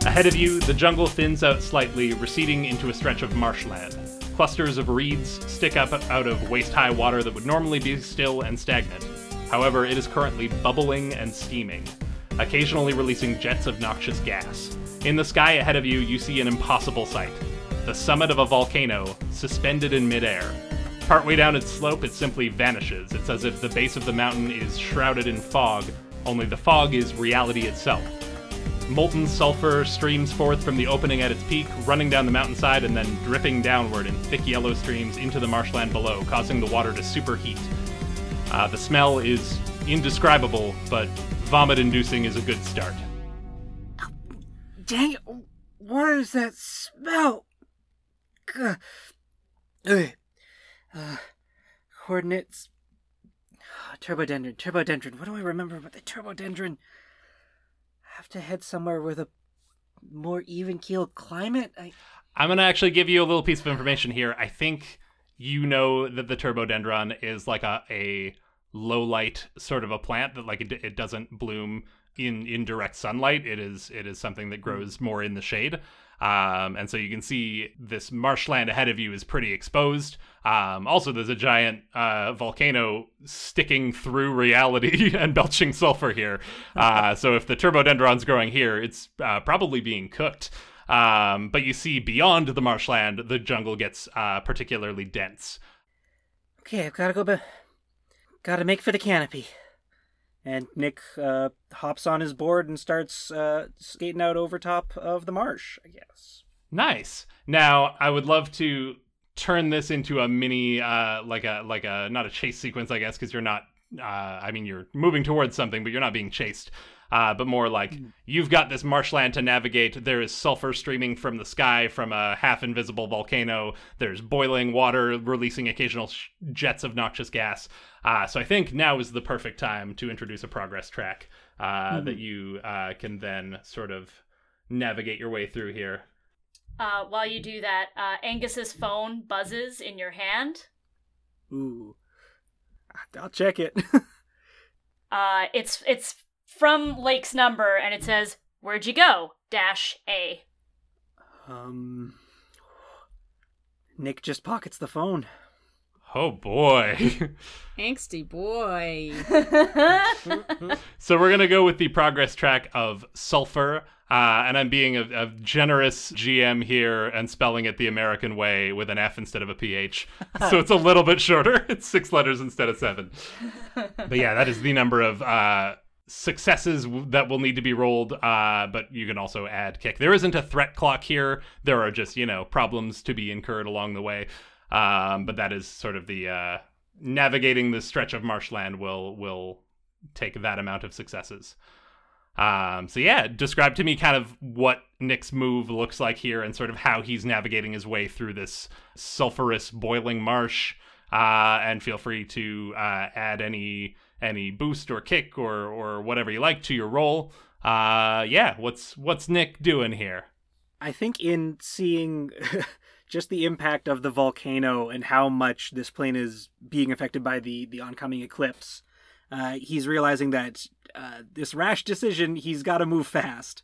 Ahead of you, the jungle thins out slightly, receding into a stretch of marshland. Clusters of reeds stick up out of waist high water that would normally be still and stagnant. However, it is currently bubbling and steaming, occasionally releasing jets of noxious gas. In the sky ahead of you, you see an impossible sight the summit of a volcano, suspended in midair. Partway down its slope, it simply vanishes. It's as if the base of the mountain is shrouded in fog, only the fog is reality itself. Molten sulfur streams forth from the opening at its peak, running down the mountainside and then dripping downward in thick yellow streams into the marshland below, causing the water to superheat. Uh, the smell is indescribable, but vomit inducing is a good start. Dang! What is that smell? Okay. Uh, coordinates. Turbodendron, turbodendron. What do I remember about the turbodendron? To head somewhere with a more even keeled climate. I I'm going to actually give you a little piece of information here. I think you know that the turbodendron is like a, a low light sort of a plant that like it, it doesn't bloom in in direct sunlight. It is it is something that grows more in the shade. Um, and so you can see this marshland ahead of you is pretty exposed. Um, also, there's a giant uh, volcano sticking through reality *laughs* and belching sulfur here. Uh, so if the turbodendron's growing here, it's uh, probably being cooked. Um, but you see beyond the marshland, the jungle gets uh, particularly dense. okay. I've got to go. Be- got to make for the canopy. And Nick uh, hops on his board and starts uh, skating out over top of the marsh. I guess. Nice. Now, I would love to turn this into a mini, uh, like a like a not a chase sequence, I guess, because you're not. Uh, I mean, you're moving towards something, but you're not being chased. Uh, but more like you've got this marshland to navigate. There is sulfur streaming from the sky from a half invisible volcano. There's boiling water releasing occasional sh- jets of noxious gas. Uh, so I think now is the perfect time to introduce a progress track uh, that you uh, can then sort of navigate your way through here. Uh, while you do that, uh, Angus's phone buzzes in your hand. Ooh. I'll check it. *laughs* Uh, it's it's from Lake's number, and it says, "Where'd you go?" Dash A. um. Nick just pockets the phone. Oh boy. Angsty boy. *laughs* so we're gonna go with the progress track of sulfur. Uh, and I'm being a, a generous GM here and spelling it the American way with an F instead of a PH. *laughs* So it's a little bit shorter. *laughs* It's six letters instead of seven. But yeah, that is the number of uh, successes that will need to be rolled. Uh, but you can also add kick. There isn't a threat clock here. There are just, you know, problems to be incurred along the way. Um, but that is sort of the uh, navigating the stretch of marshland will will take that amount of successes. Um, so yeah, describe to me kind of what Nick's move looks like here and sort of how he's navigating his way through this sulfurous boiling marsh. Uh, and feel free to uh, add any any boost or kick or or whatever you like to your roll. Uh, yeah, what's what's Nick doing here? I think in seeing *laughs* just the impact of the volcano and how much this plane is being affected by the the oncoming eclipse, uh, he's realizing that uh, this rash decision he's got to move fast.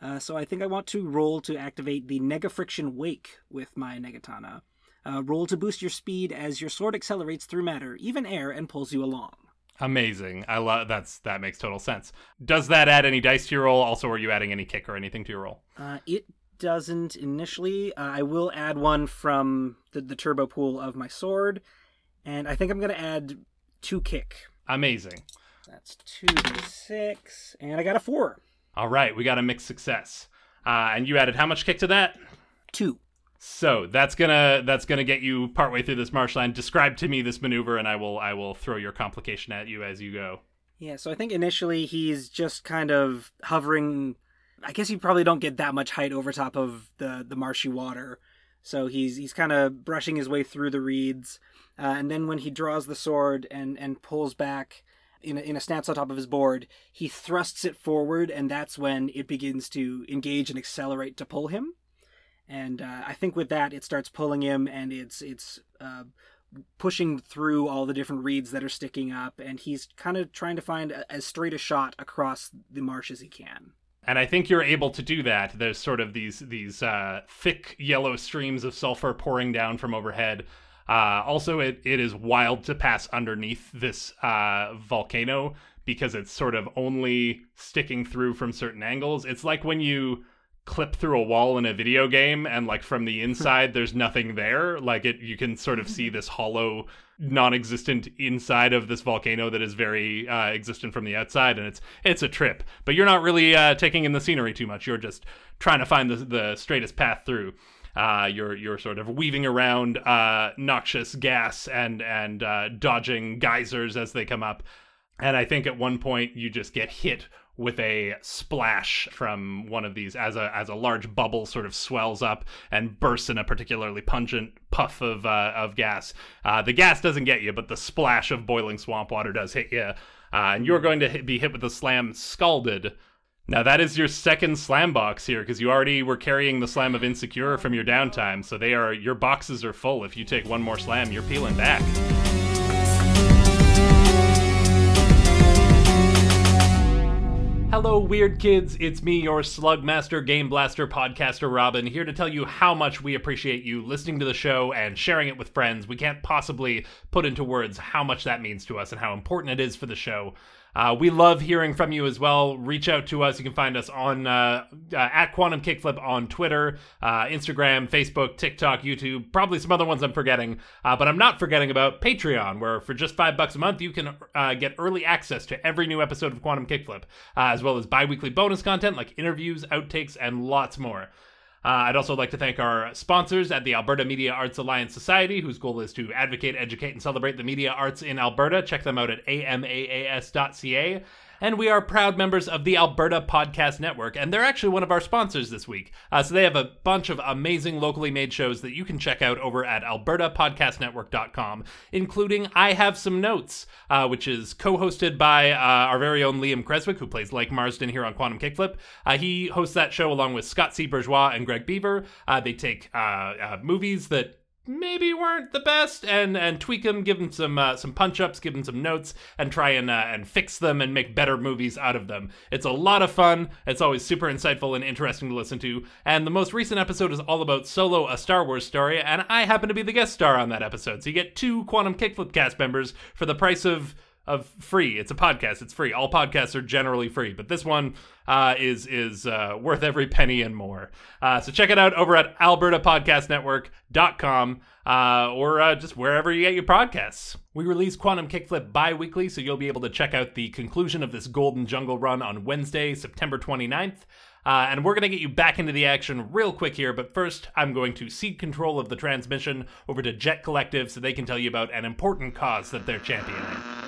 Uh, so I think I want to roll to activate the Nega Friction Wake with my Negatana. Uh, roll to boost your speed as your sword accelerates through matter, even air, and pulls you along. Amazing. I love that's that makes total sense. Does that add any dice to your roll? Also, are you adding any kick or anything to your roll? Uh, it doesn't initially. Uh, I will add one from the, the turbo pool of my sword, and I think I'm going to add two kick. Amazing. That's two six, and I got a four. All right, we got a mixed success. Uh, and you added how much kick to that? Two. So that's gonna that's gonna get you partway through this marshland. Describe to me this maneuver, and I will I will throw your complication at you as you go. Yeah, so I think initially he's just kind of hovering. I guess you probably don't get that much height over top of the the marshy water, so he's he's kind of brushing his way through the reeds, uh, and then when he draws the sword and and pulls back in a, in a stance on top of his board, he thrusts it forward, and that's when it begins to engage and accelerate to pull him. And uh, I think with that, it starts pulling him, and it's it's uh, pushing through all the different reeds that are sticking up, and he's kind of trying to find a, as straight a shot across the marsh as he can. And I think you're able to do that. There's sort of these these uh, thick yellow streams of sulfur pouring down from overhead. Uh, also, it, it is wild to pass underneath this uh, volcano because it's sort of only sticking through from certain angles. It's like when you clip through a wall in a video game and like from the inside there's nothing there like it you can sort of see *laughs* this hollow non-existent inside of this volcano that is very uh, existent from the outside and it's it's a trip. But you're not really uh, taking in the scenery too much. You're just trying to find the, the straightest path through. Uh, you're you're sort of weaving around uh, noxious gas and and uh, dodging geysers as they come up. And I think at one point you just get hit with a splash from one of these as a as a large bubble sort of swells up and bursts in a particularly pungent puff of uh, of gas. Uh, the gas doesn't get you, but the splash of boiling swamp water does hit you, uh, and you're going to hit, be hit with the slam scalded. Now that is your second slam box here because you already were carrying the slam of insecure from your downtime, so they are your boxes are full. If you take one more slam, you're peeling back. Hello, weird kids. It's me, your Slugmaster Game Blaster podcaster, Robin, here to tell you how much we appreciate you listening to the show and sharing it with friends. We can't possibly put into words how much that means to us and how important it is for the show. Uh, we love hearing from you as well. Reach out to us. You can find us on uh, uh, at Quantum Kickflip on Twitter, uh, Instagram, Facebook, TikTok, YouTube, probably some other ones I'm forgetting. Uh, but I'm not forgetting about Patreon, where for just five bucks a month you can uh, get early access to every new episode of Quantum Kickflip, as well as bi-weekly bonus content like interviews, outtakes, and lots more. Uh, I'd also like to thank our sponsors at the Alberta Media Arts Alliance Society, whose goal is to advocate, educate, and celebrate the media arts in Alberta. Check them out at amaas.ca. And we are proud members of the Alberta Podcast Network, and they're actually one of our sponsors this week. Uh, so they have a bunch of amazing locally made shows that you can check out over at albertapodcastnetwork.com, including I Have Some Notes, uh, which is co hosted by uh, our very own Liam Creswick, who plays Blake Marsden here on Quantum Kickflip. Uh, he hosts that show along with Scott C. Bourgeois and Greg Beaver. Uh, they take uh, movies that maybe weren't the best and and tweak them give them some uh, some punch ups give them some notes and try and uh, and fix them and make better movies out of them. It's a lot of fun. It's always super insightful and interesting to listen to. And the most recent episode is all about solo a star wars story and i happen to be the guest star on that episode. So you get two quantum kickflip cast members for the price of of free. It's a podcast. It's free. All podcasts are generally free, but this one uh, is is uh, worth every penny and more. Uh, so check it out over at albertapodcastnetwork.com uh, or uh, just wherever you get your podcasts. We release Quantum Kickflip bi-weekly, so you'll be able to check out the conclusion of this Golden Jungle run on Wednesday, September 29th. Uh, and we're going to get you back into the action real quick here, but first, I'm going to cede control of the transmission over to Jet Collective so they can tell you about an important cause that they're championing.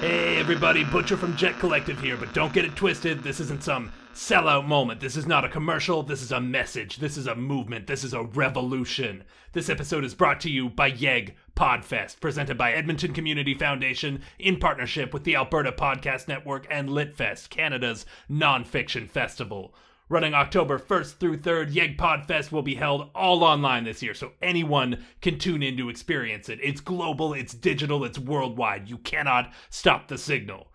Hey everybody, Butcher from Jet Collective here, but don't get it twisted. This isn't some sellout moment. This is not a commercial. This is a message. This is a movement. This is a revolution. This episode is brought to you by Yeg Podfest, presented by Edmonton Community Foundation in partnership with the Alberta Podcast Network and Litfest, Canada's nonfiction festival. Running October 1st through 3rd, Yeg Podfest will be held all online this year, so anyone can tune in to experience it. It's global, it's digital, it's worldwide. You cannot stop the signal.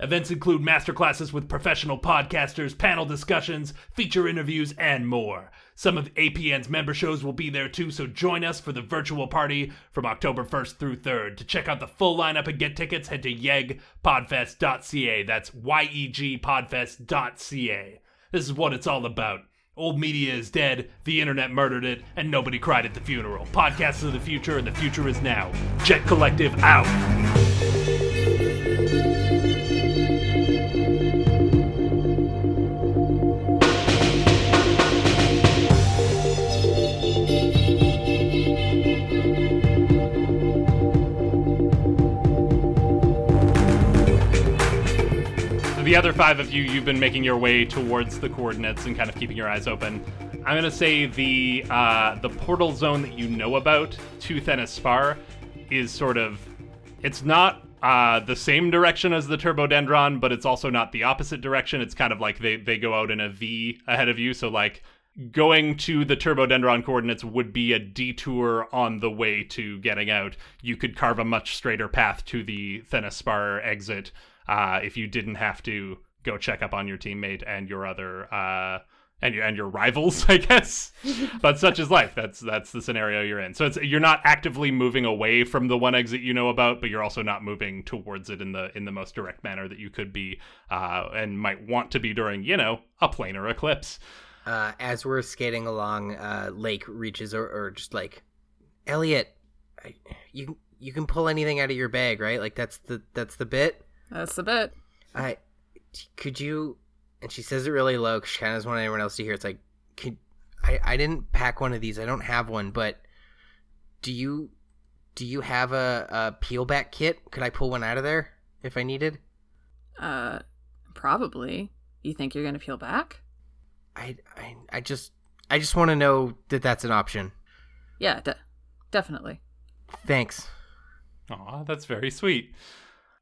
Events include masterclasses with professional podcasters, panel discussions, feature interviews, and more. Some of APN's member shows will be there too, so join us for the virtual party from October 1st through 3rd. To check out the full lineup and get tickets, head to yegpodfest.ca. That's Y E G podfest.ca. This is what it's all about. Old media is dead, the internet murdered it, and nobody cried at the funeral. Podcasts of the future, and the future is now. Jet Collective out. The other five of you, you've been making your way towards the coordinates and kind of keeping your eyes open. I'm gonna say the uh, the portal zone that you know about to Thanaspar is sort of it's not uh, the same direction as the turbodendron, but it's also not the opposite direction. It's kind of like they they go out in a V ahead of you. So like going to the turbodendron coordinates would be a detour on the way to getting out. You could carve a much straighter path to the Thanaspar exit uh, if you didn't have to go check up on your teammate and your other uh, and your and your rivals, *laughs* I guess. *laughs* but such is life. That's that's the scenario you're in. So it's you're not actively moving away from the one exit you know about, but you're also not moving towards it in the in the most direct manner that you could be uh, and might want to be during you know a planar eclipse. Uh, as we're skating along, uh, Lake reaches or, or just like, Elliot, I, you you can pull anything out of your bag, right? Like that's the that's the bit. That's the bit. I could you? And she says it really low because she kind of doesn't want anyone else to hear. It's like, could I? I didn't pack one of these. I don't have one, but do you do you have a, a peel back kit? Could I pull one out of there if I needed? Uh, probably. You think you're gonna peel back? I I, I just I just want to know that that's an option. Yeah, de- definitely. Thanks. Aw, that's very sweet.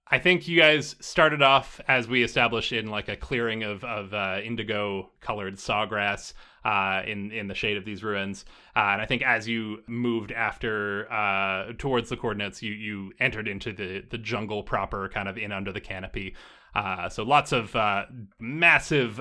I think you guys started off as we established in like a clearing of of uh, indigo colored sawgrass uh, in in the shade of these ruins, uh, and I think as you moved after uh, towards the coordinates, you you entered into the the jungle proper, kind of in under the canopy. Uh, so lots of uh, massive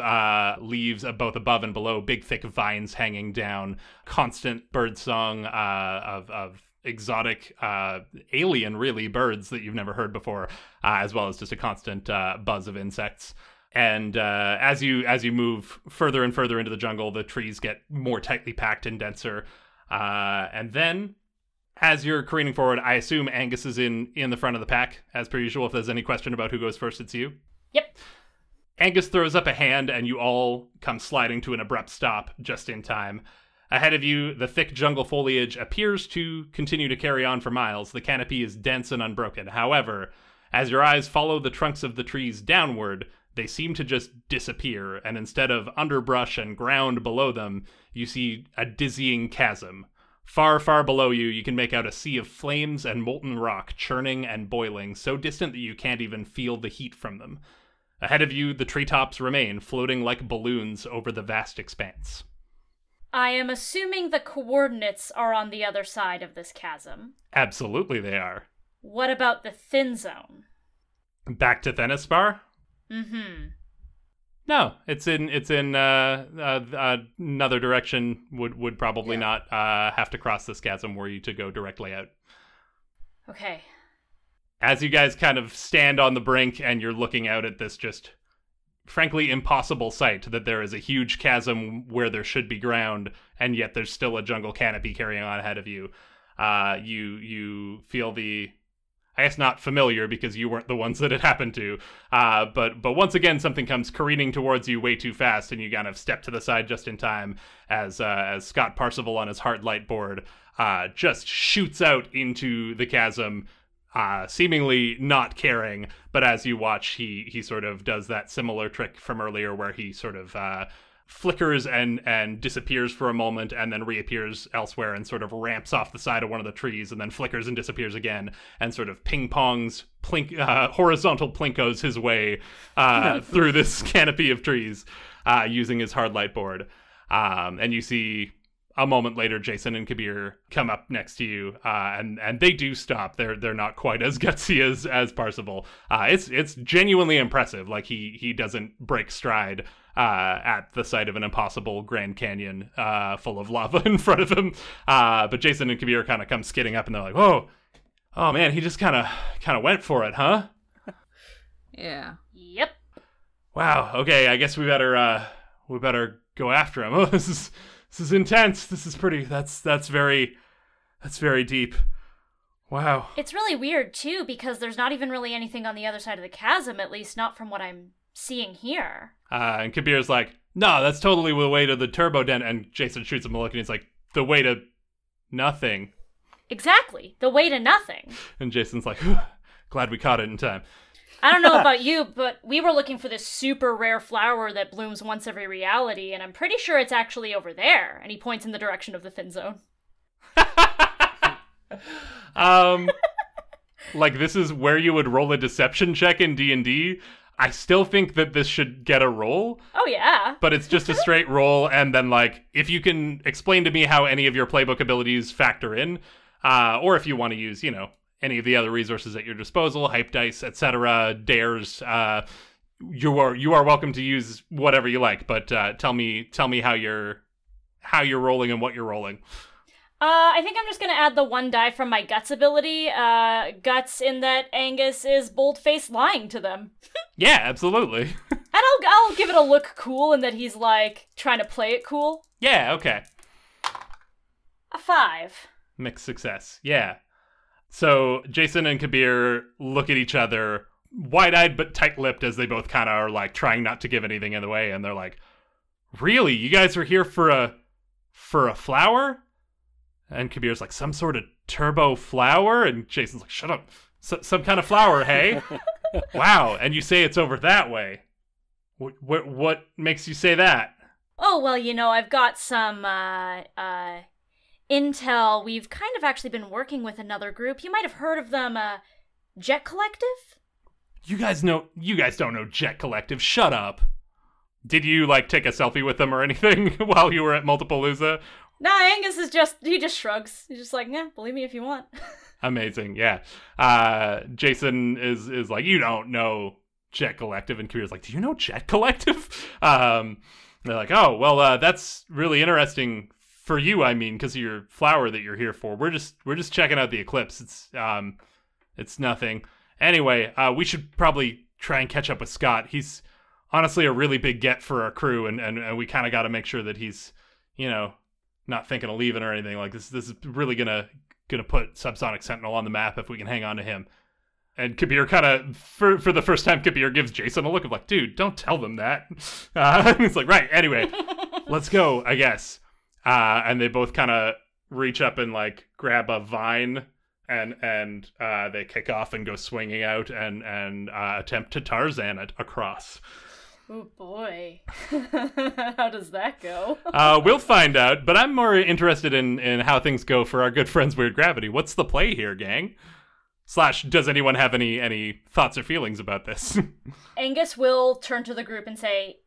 leaves both above and below, big thick vines hanging down, constant bird song of of exotic uh, alien really birds that you've never heard before uh, as well as just a constant uh, buzz of insects and uh, as you as you move further and further into the jungle the trees get more tightly packed and denser uh, and then as you're careening forward i assume angus is in in the front of the pack as per usual if there's any question about who goes first it's you Yep. Angus throws up a hand, and you all come sliding to an abrupt stop just in time. Ahead of you, the thick jungle foliage appears to continue to carry on for miles. The canopy is dense and unbroken. However, as your eyes follow the trunks of the trees downward, they seem to just disappear, and instead of underbrush and ground below them, you see a dizzying chasm. Far, far below you, you can make out a sea of flames and molten rock churning and boiling, so distant that you can't even feel the heat from them. Ahead of you, the treetops remain, floating like balloons over the vast expanse. I am assuming the coordinates are on the other side of this chasm. Absolutely, they are. What about the thin zone? Back to Thenispar? Mm-hmm. No, it's in it's in uh, uh, another direction. Would would probably not uh, have to cross this chasm were you to go directly out. Okay. As you guys kind of stand on the brink and you're looking out at this just frankly impossible sight that there is a huge chasm where there should be ground and yet there's still a jungle canopy carrying on ahead of you. Uh, you you feel the I guess not familiar because you weren't the ones that it happened to. Uh, but but once again, something comes careening towards you way too fast, and you kind of step to the side just in time as uh, as Scott Parsival on his hard light board uh, just shoots out into the chasm. Uh, seemingly not caring, but as you watch, he he sort of does that similar trick from earlier, where he sort of uh, flickers and and disappears for a moment and then reappears elsewhere and sort of ramps off the side of one of the trees and then flickers and disappears again and sort of ping pongs plink uh, horizontal plinkos his way uh, through this *laughs* canopy of trees uh, using his hard light board. Um, and you see a moment later, Jason and Kabir come up next to you, uh, and and they do stop. They're they're not quite as *laughs* gutsy as as Parsival. Uh, it's it's genuinely impressive. Like he he doesn't break stride uh, at the sight of an impossible Grand Canyon uh, full of lava *laughs* in front of him. Uh, but Jason and Kabir kind of come skidding up, and they're like, "Whoa, oh man, he just kind of kind of went for it, huh? *laughs* Yeah. Yep. Wow. Okay, I guess we better uh, we better go after him. Oh, this is this is intense. This is pretty. That's that's very that's very deep. Wow. It's really weird too because there's not even really anything on the other side of the chasm, at least not from what I'm seeing here. Uh, and Kabir's like, no, that's totally the way to the turbo den. And Jason shoots him a look, and he's like, the way to nothing. Exactly. The way to nothing. And Jason's like, glad we caught it in time. I don't know *laughs* about you, but we were looking for this super rare flower that blooms once every reality, and I'm pretty sure it's actually over there. And he points in the direction of the thin zone. *laughs* um, like this is where you would roll a deception check in D and D. I still think that this should get a roll, Oh, yeah. but it's just a *laughs* straight roll, and then like if you can explain to me how any of your playbook abilities factor in, uh, or if you want to use, you know, any of the other resources at your disposal, hype dice, etc., dares. Uh, you are you are welcome to use whatever you like, but uh, tell me tell me how you're how you're rolling and what you're rolling. Uh, I think I'm just gonna add the one die from my guts ability. Uh, guts in that Angus is bold faced lying to them. *laughs* Yeah, absolutely. *laughs* And I'll, I'll give it a look cool and that he's like trying to play it cool. yeah, okay. A five. Mixed success. Yeah. So Jason and Kabir look at each other, wide eyed but tight lipped, as they both kind of are like trying not to give anything in the way. And they're like, Really? You guys are here for a. for a flower? And Kabir's like, some sort of turbo flower? And Jason's like, shut up. S- some kind of flower, hey? *laughs* wow. And you say it's over that way. What, what, what makes you say that? Oh, well, you know, I've got some, uh, uh, intel. We've kind of actually been working with another group. You might have heard of them, uh, Jet Collective? You guys know, you guys don't know Jet Collective. Shut up. Did you, like, take a selfie with them or anything *laughs* while you were at Multipalooza? Nah, Angus is just, he just shrugs. He's just like, yeah, believe me if you want. *laughs* Amazing, yeah. Uh, Jason is is like, you don't know Jet Collective, and Kabir's like, do you know Jet Collective? *laughs* Um, they're like, oh, well, uh, that's really interesting for you. I mean, because of your flower that you're here for. We're just we're just checking out the eclipse. It's um, it's nothing. Anyway, uh, we should probably try and catch up with Scott. He's honestly a really big get for our crew, and and, and we kind of got to make sure that he's, you know, not thinking of leaving or anything. Like this, this is really gonna gonna put Subsonic Sentinel on the map if we can hang on to him. And Kabir kind of, for for the first time, Kabir gives Jason a look of like, dude, don't tell them that. *laughs* Uh, *laughs* he's like, right, anyway, *laughs* let's go, I guess. Uh, and they both kind of reach up and like grab a vine and and uh, they kick off and go swinging out and and uh, attempt to Tarzan it across. Oh boy. *laughs* How does that go? *laughs* Uh, we'll find out, but I'm more interested in in how things go for our good friends Weird Gravity. What's the play here, gang? Slash, does anyone have any any thoughts or feelings about this? *laughs* Angus will turn to the group and say,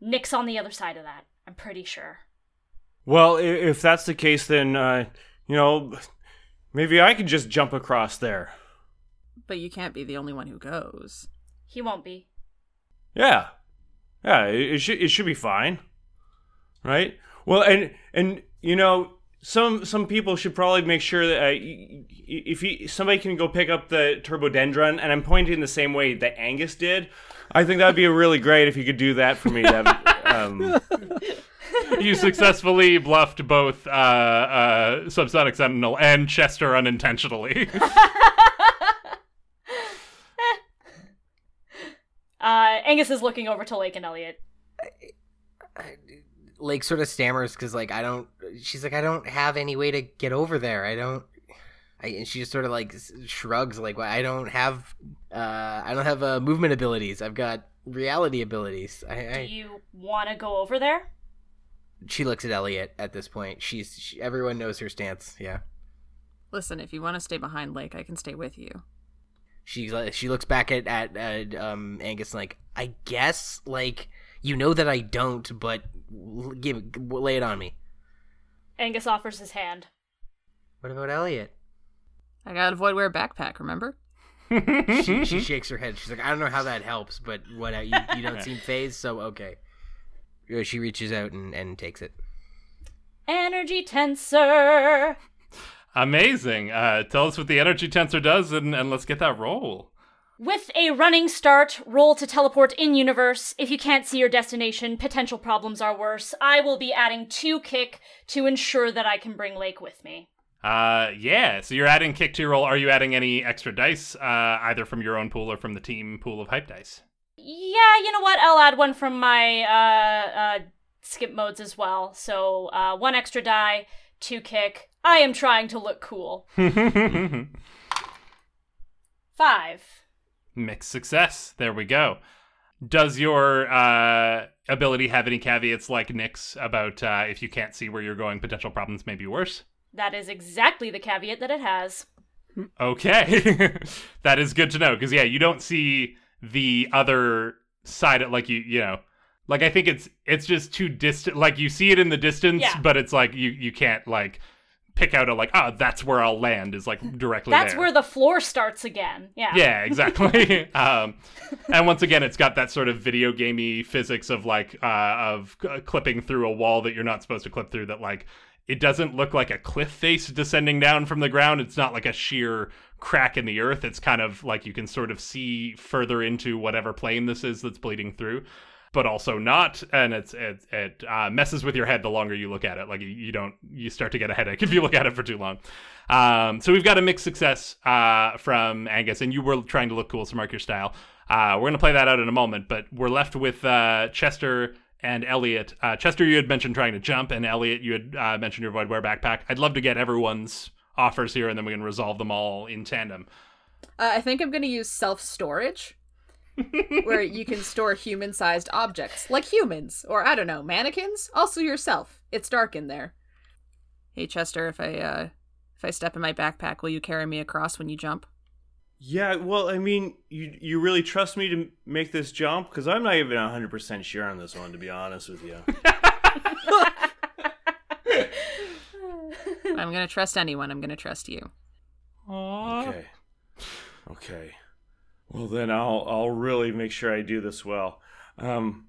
Nick's on the other side of that. I'm pretty sure. Well, if that's the case, then uh, you know, maybe I can just jump across there. But you can't be the only one who goes. He won't be. Yeah, yeah, it, it should it should be fine, right? Well, and and you know, some some people should probably make sure that uh, y- y- if you, somebody can go pick up the turbodendron, and I'm pointing the same way that Angus did. I think that'd be really great if you could do that for me. That, *laughs* um, you successfully bluffed both uh, uh, Subsonic Sentinel and Chester unintentionally. *laughs* *laughs* Uh, Angus is looking over to Lake and Elliot. Lake sort of stammers because like I don't. She's like I don't have any way to get over there. I don't. I, and she just sort of like shrugs like well, I don't have. Uh, I don't have uh, movement abilities. I've got reality abilities. I, Do you want to go over there? She looks at Elliot at this point. She's she, everyone knows her stance. Yeah. Listen, if you want to stay behind Lake, I can stay with you. She like she looks back at at, at um Angus like I guess like you know that I don't, but give lay it on me. Angus offers his hand. What about Elliot? I gotta a Voidware a backpack, remember? she, she *laughs* shakes her head. She's like, I don't know how that helps, but what you, you don't *laughs* seem phased, so okay. She reaches out and, and takes it. Energy tensor. Amazing. Uh, tell us what the energy tensor does, and, and let's get that roll. With a running start, roll to teleport in universe. If you can't see your destination, potential problems are worse. I will be adding two kick to ensure that I can bring Lake with me. Uh, yeah. So you're adding kick to your roll. Are you adding any extra dice, uh, either from your own pool or from the team pool of hype dice? Yeah, you know what? I'll add one from my uh, uh, skip modes as well. So uh, one extra die, two kick. I am trying to look cool. *laughs* Five. Mixed success. There we go. Does your uh, ability have any caveats like Nick's about uh, if you can't see where you're going, potential problems may be worse? That is exactly the caveat that it has. Okay, *laughs* that is good to know because yeah, you don't see the other side of like you you know like I think it's it's just too distant. Like you see it in the distance, Yeah. but it's like you you can't like pick out a like ah that's where I'll land is like directly That's there. where the floor starts again. Yeah. yeah *laughs* exactly *laughs* um and once again it's got that sort of video gamey physics of like uh of clipping through a wall that you're not supposed to clip through that like it doesn't look like a cliff face descending down from the ground it's not like a sheer crack in the earth it's kind of like you can sort of see further into whatever plane this is that's bleeding through but also not and it's it, it uh, messes with your head the longer you look at it like you, you don't you start to get a headache *laughs* if you look at it for too long um, so we've got a mixed success uh, from angus and you were trying to look cool so mark your style uh, we're to play that out in a moment but we're left with uh, chester and Elliot. Uh, Chester, you had mentioned trying to jump, and Elliot, you had uh, mentioned your Voidware backpack. I'd love to get everyone's offers here, and then we can resolve them all in tandem. Uh, I think I'm going to use self storage, *laughs* where you can store human sized objects, like humans, or I don't know, mannequins. Also yourself. It's dark in there. Hey Chester, if I uh, if I step in my backpack, will you carry me across when you jump? Yeah, well, I mean, you you really trust me to make this jump because I'm not even 100 percent sure on this one, to be honest with you. *laughs* *laughs* *laughs* I'm going to trust anyone. I'm going to trust you. Okay. Okay. Well, then I'll I'll really make sure I do this well. Um,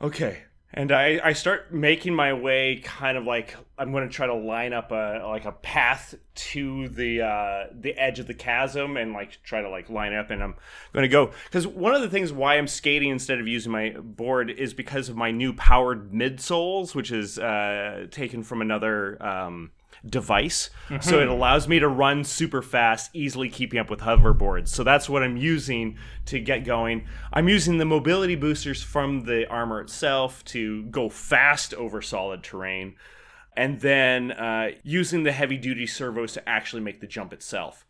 okay. And I, I start making my way kind of like I'm going to try to line up a like a path to the uh, the edge of the chasm and like try to like line up and I'm going to go. Because one of the things why I'm skating instead of using my board is because of my new powered midsoles which is uh, taken from another um, device. So it allows me to run super fast, easily keeping up with hoverboards. So that's what I'm using to get going. I'm using the mobility boosters from the armor itself to go fast over solid terrain. And then uh, using the heavy duty servos to actually make the jump itself.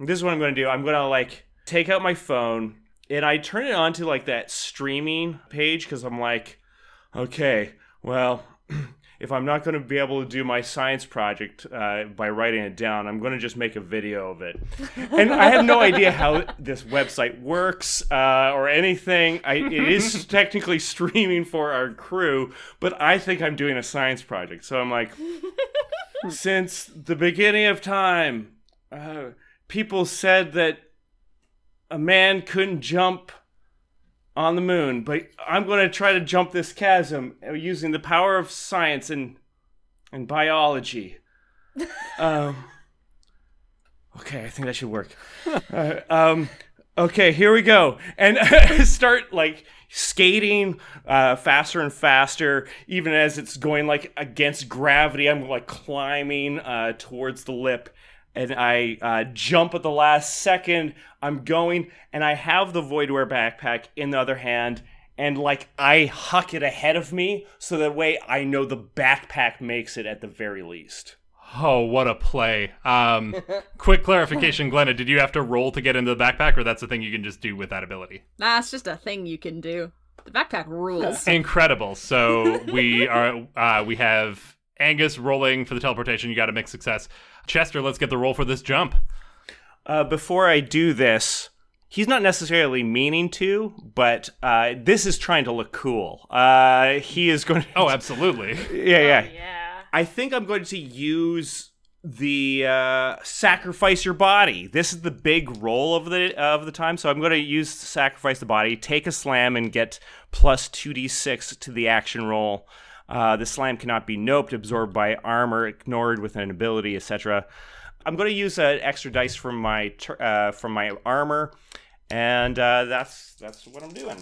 This is what I'm going to do. I'm going to like take out my phone and I turn it on to like that streaming page because I'm like, okay, well, *clears throat* if I'm not going to be able to do my science project uh, by writing it down, I'm going to just make a video of it. *laughs* And I have no idea how this website works uh, or anything. I, it is *laughs* technically streaming for our crew, but I think I'm doing a science project. So I'm like, *laughs* since the beginning of time, uh, people said that a man couldn't jump on the moon, but I'm going to try to jump this chasm using the power of science and and biology. *laughs* um, okay, I think that should work. Uh, um, okay, here we go, and *laughs* start like skating uh, faster and faster, even as it's going like against gravity. I'm like climbing uh, towards the lip, and I uh, jump at the last second. I'm going, and I have the Voidware backpack in the other hand, and like I huck it ahead of me, so that way I know the backpack makes it at the very least. Oh, what a play. Um, *laughs* quick clarification, Glenna, did you have to roll to get into the backpack, or that's a thing you can just do with that ability? Nah, it's just a thing you can do. The backpack rules. Incredible. So we are uh, we have Angus rolling for the teleportation. You got a mixed success. Chester, let's get the roll for this jump. Uh, before I do this, he's not necessarily meaning to, but uh, this is trying to look cool. Uh, he is going to. Oh, absolutely. *laughs* yeah, yeah. Yeah. I think I'm going to use the uh, sacrifice your body. This is the big roll of the of the time, so I'm going to use sacrifice the body, take a slam, and get plus two d six to the action roll. Uh, the slam cannot be noped, absorbed by armor, ignored with an ability, etc. I'm going to use an extra dice from my tur- uh, from my armor, and uh, that's that's what I'm doing.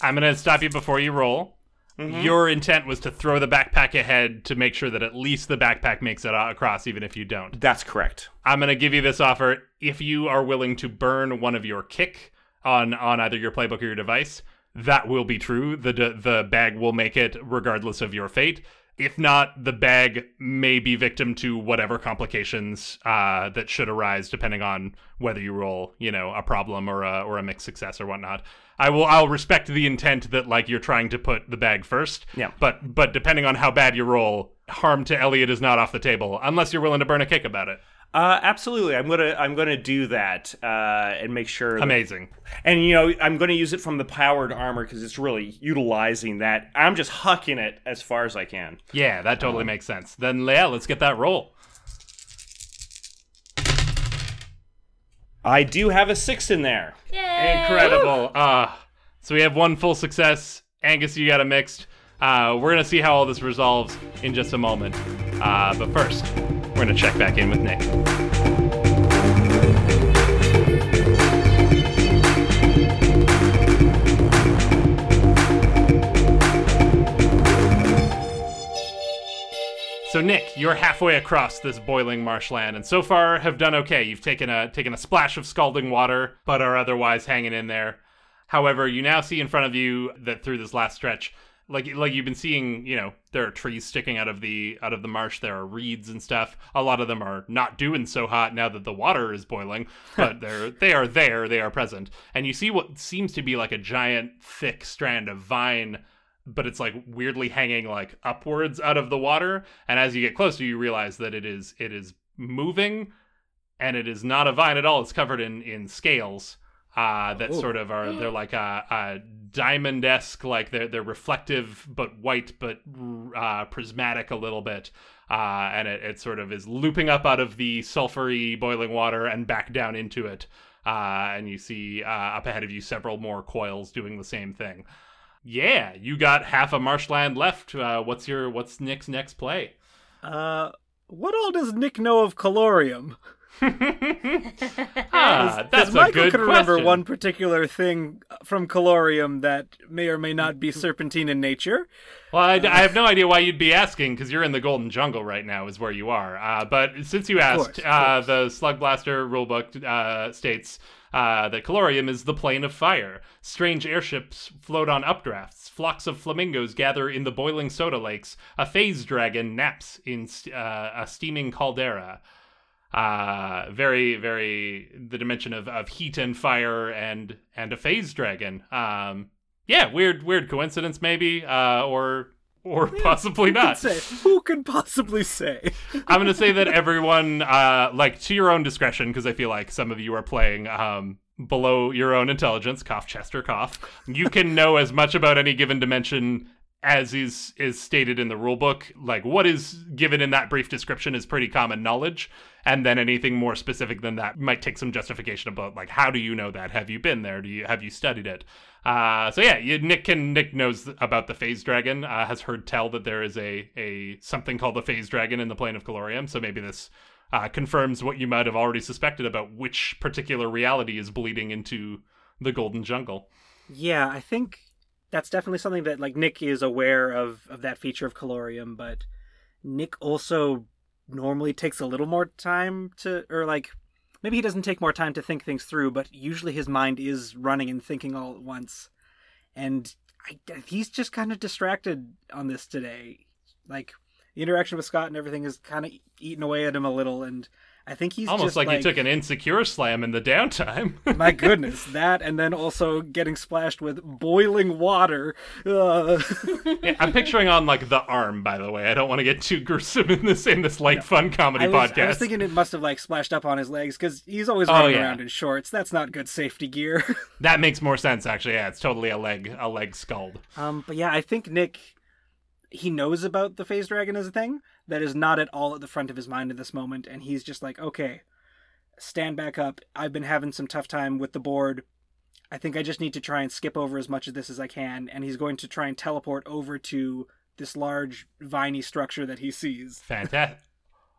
I'm going to stop you before you roll. Your intent was to throw the backpack ahead to make sure that at least the backpack makes it across, even if you don't. That's correct. I'm going to give you this offer if you are willing to burn one of your kick on on either your playbook or your device. That will be true. The the bag will make it regardless of your fate. If not, the bag may be victim to whatever complications uh, that should arise, depending on whether you roll, you know, a problem or a or a mixed success or whatnot. I will. I'll respect the intent that like you're trying to put the bag first. Yeah. But but depending on how bad you roll, harm to Elliot is not off the table unless you're willing to burn a kick about it. Uh, absolutely, I'm gonna I'm gonna do that uh, and make sure. that- Amazing. And you know, I'm going to use it from the powered armor because it's really utilizing that. I'm just hucking it as far as I can. Yeah, that totally makes sense. Then Leia, let's get that roll. I do have a six in there. Incredible. Uh, so we have one full success. Angus, you got a mixed. Uh, we're gonna see how all this resolves in just a moment. Uh, but first, we're gonna check back in with Nick. So Nick, you're halfway across this boiling marshland, and so far have done okay. You've taken a taken a splash of scalding water, but are otherwise hanging in there. However, you now see in front of you that through this last stretch, like like you've been seeing, you know, there are trees sticking out of the out of the marsh. There are reeds and stuff. A lot of them are not doing so hot now that the water is boiling, *laughs* but they're they are there. They are present, and you see what seems to be like a giant thick strand of vine but it's like weirdly hanging like upwards out of the water and as you get closer you realize that it is it is moving and it is not a vine at all it's covered in in scales uh that Oh. sort of are they're like a, a diamond-esque like they're they're reflective but white but uh prismatic a little bit uh and it, it sort of is looping up out of the sulfury boiling water and back down into it uh and you see uh up ahead of you several more coils doing the same thing yeah, you got half a marshland left. Uh, what's your what's Nick's next play? Uh, what all does Nick know of Calorium? *laughs* *laughs* ah, that's Because a Michael good remember question. one particular thing from Calorium that may or may not be serpentine in nature. Well, I, I have no idea why you'd be asking because you're in the Golden Jungle right now, is where you are. Uh, but since you asked, course, uh, the Slug Blaster rulebook uh, states uh, that Calorium is the plane of fire. Strange airships float on updrafts. Flocks of flamingos gather in the boiling soda lakes. A phase dragon naps in st- uh, a steaming caldera. Uh, very, very the dimension of, of heat and fire and and a phase dragon. Um, yeah, weird, weird coincidence maybe, uh, or or possibly not. Say, who can possibly say? *laughs* I'm gonna say that everyone, uh, like to your own discretion, because I feel like some of you are playing um, below your own intelligence. Cough, Chester, cough. You can know as much about any given dimension as is is stated in the rulebook. Like what is given in that brief description is pretty common knowledge, and then anything more specific than that might take some justification about like how do you know that? Have you been there? Do you have you studied it? Uh, so yeah, you, Nick can Nick knows about the phase dragon. Uh, has heard tell that there is a a something called the phase dragon in the plane of Calorium. So maybe this uh, confirms what you might have already suspected about which particular reality is bleeding into the Golden Jungle. Yeah, I think that's definitely something that like Nick is aware of of that feature of Calorium, but Nick also normally takes a little more time to or like maybe he doesn't take more time to think things through, but usually his mind is running and thinking all at once. And I, he's just kind of distracted on this today. Like the interaction with Scott and everything is kind of eating away at him a little and I think he's Almost just like, you took an insecure slam in the downtime. *laughs* my *laughs* goodness, that and then also getting splashed with boiling water. Uh, *laughs* Yeah, I'm picturing on like the arm. By the way, I don't want to get too gruesome in this in this light fun comedy I was, podcast. I was thinking it must have like splashed up on his legs because he's always Oh, running yeah. around in shorts. That's not good safety gear. That makes more sense, actually. Yeah, it's totally a leg, a leg scald. um, but yeah, I think Nick he knows about the phase dragon as a thing that is not at all at the front of his mind at this moment, and he's just like, okay, stand back up. I've been having some tough time with the board. I think I just need to try and skip over as much of this as I can, and he's going to try and teleport over to this large viney structure that he sees. Fantastic.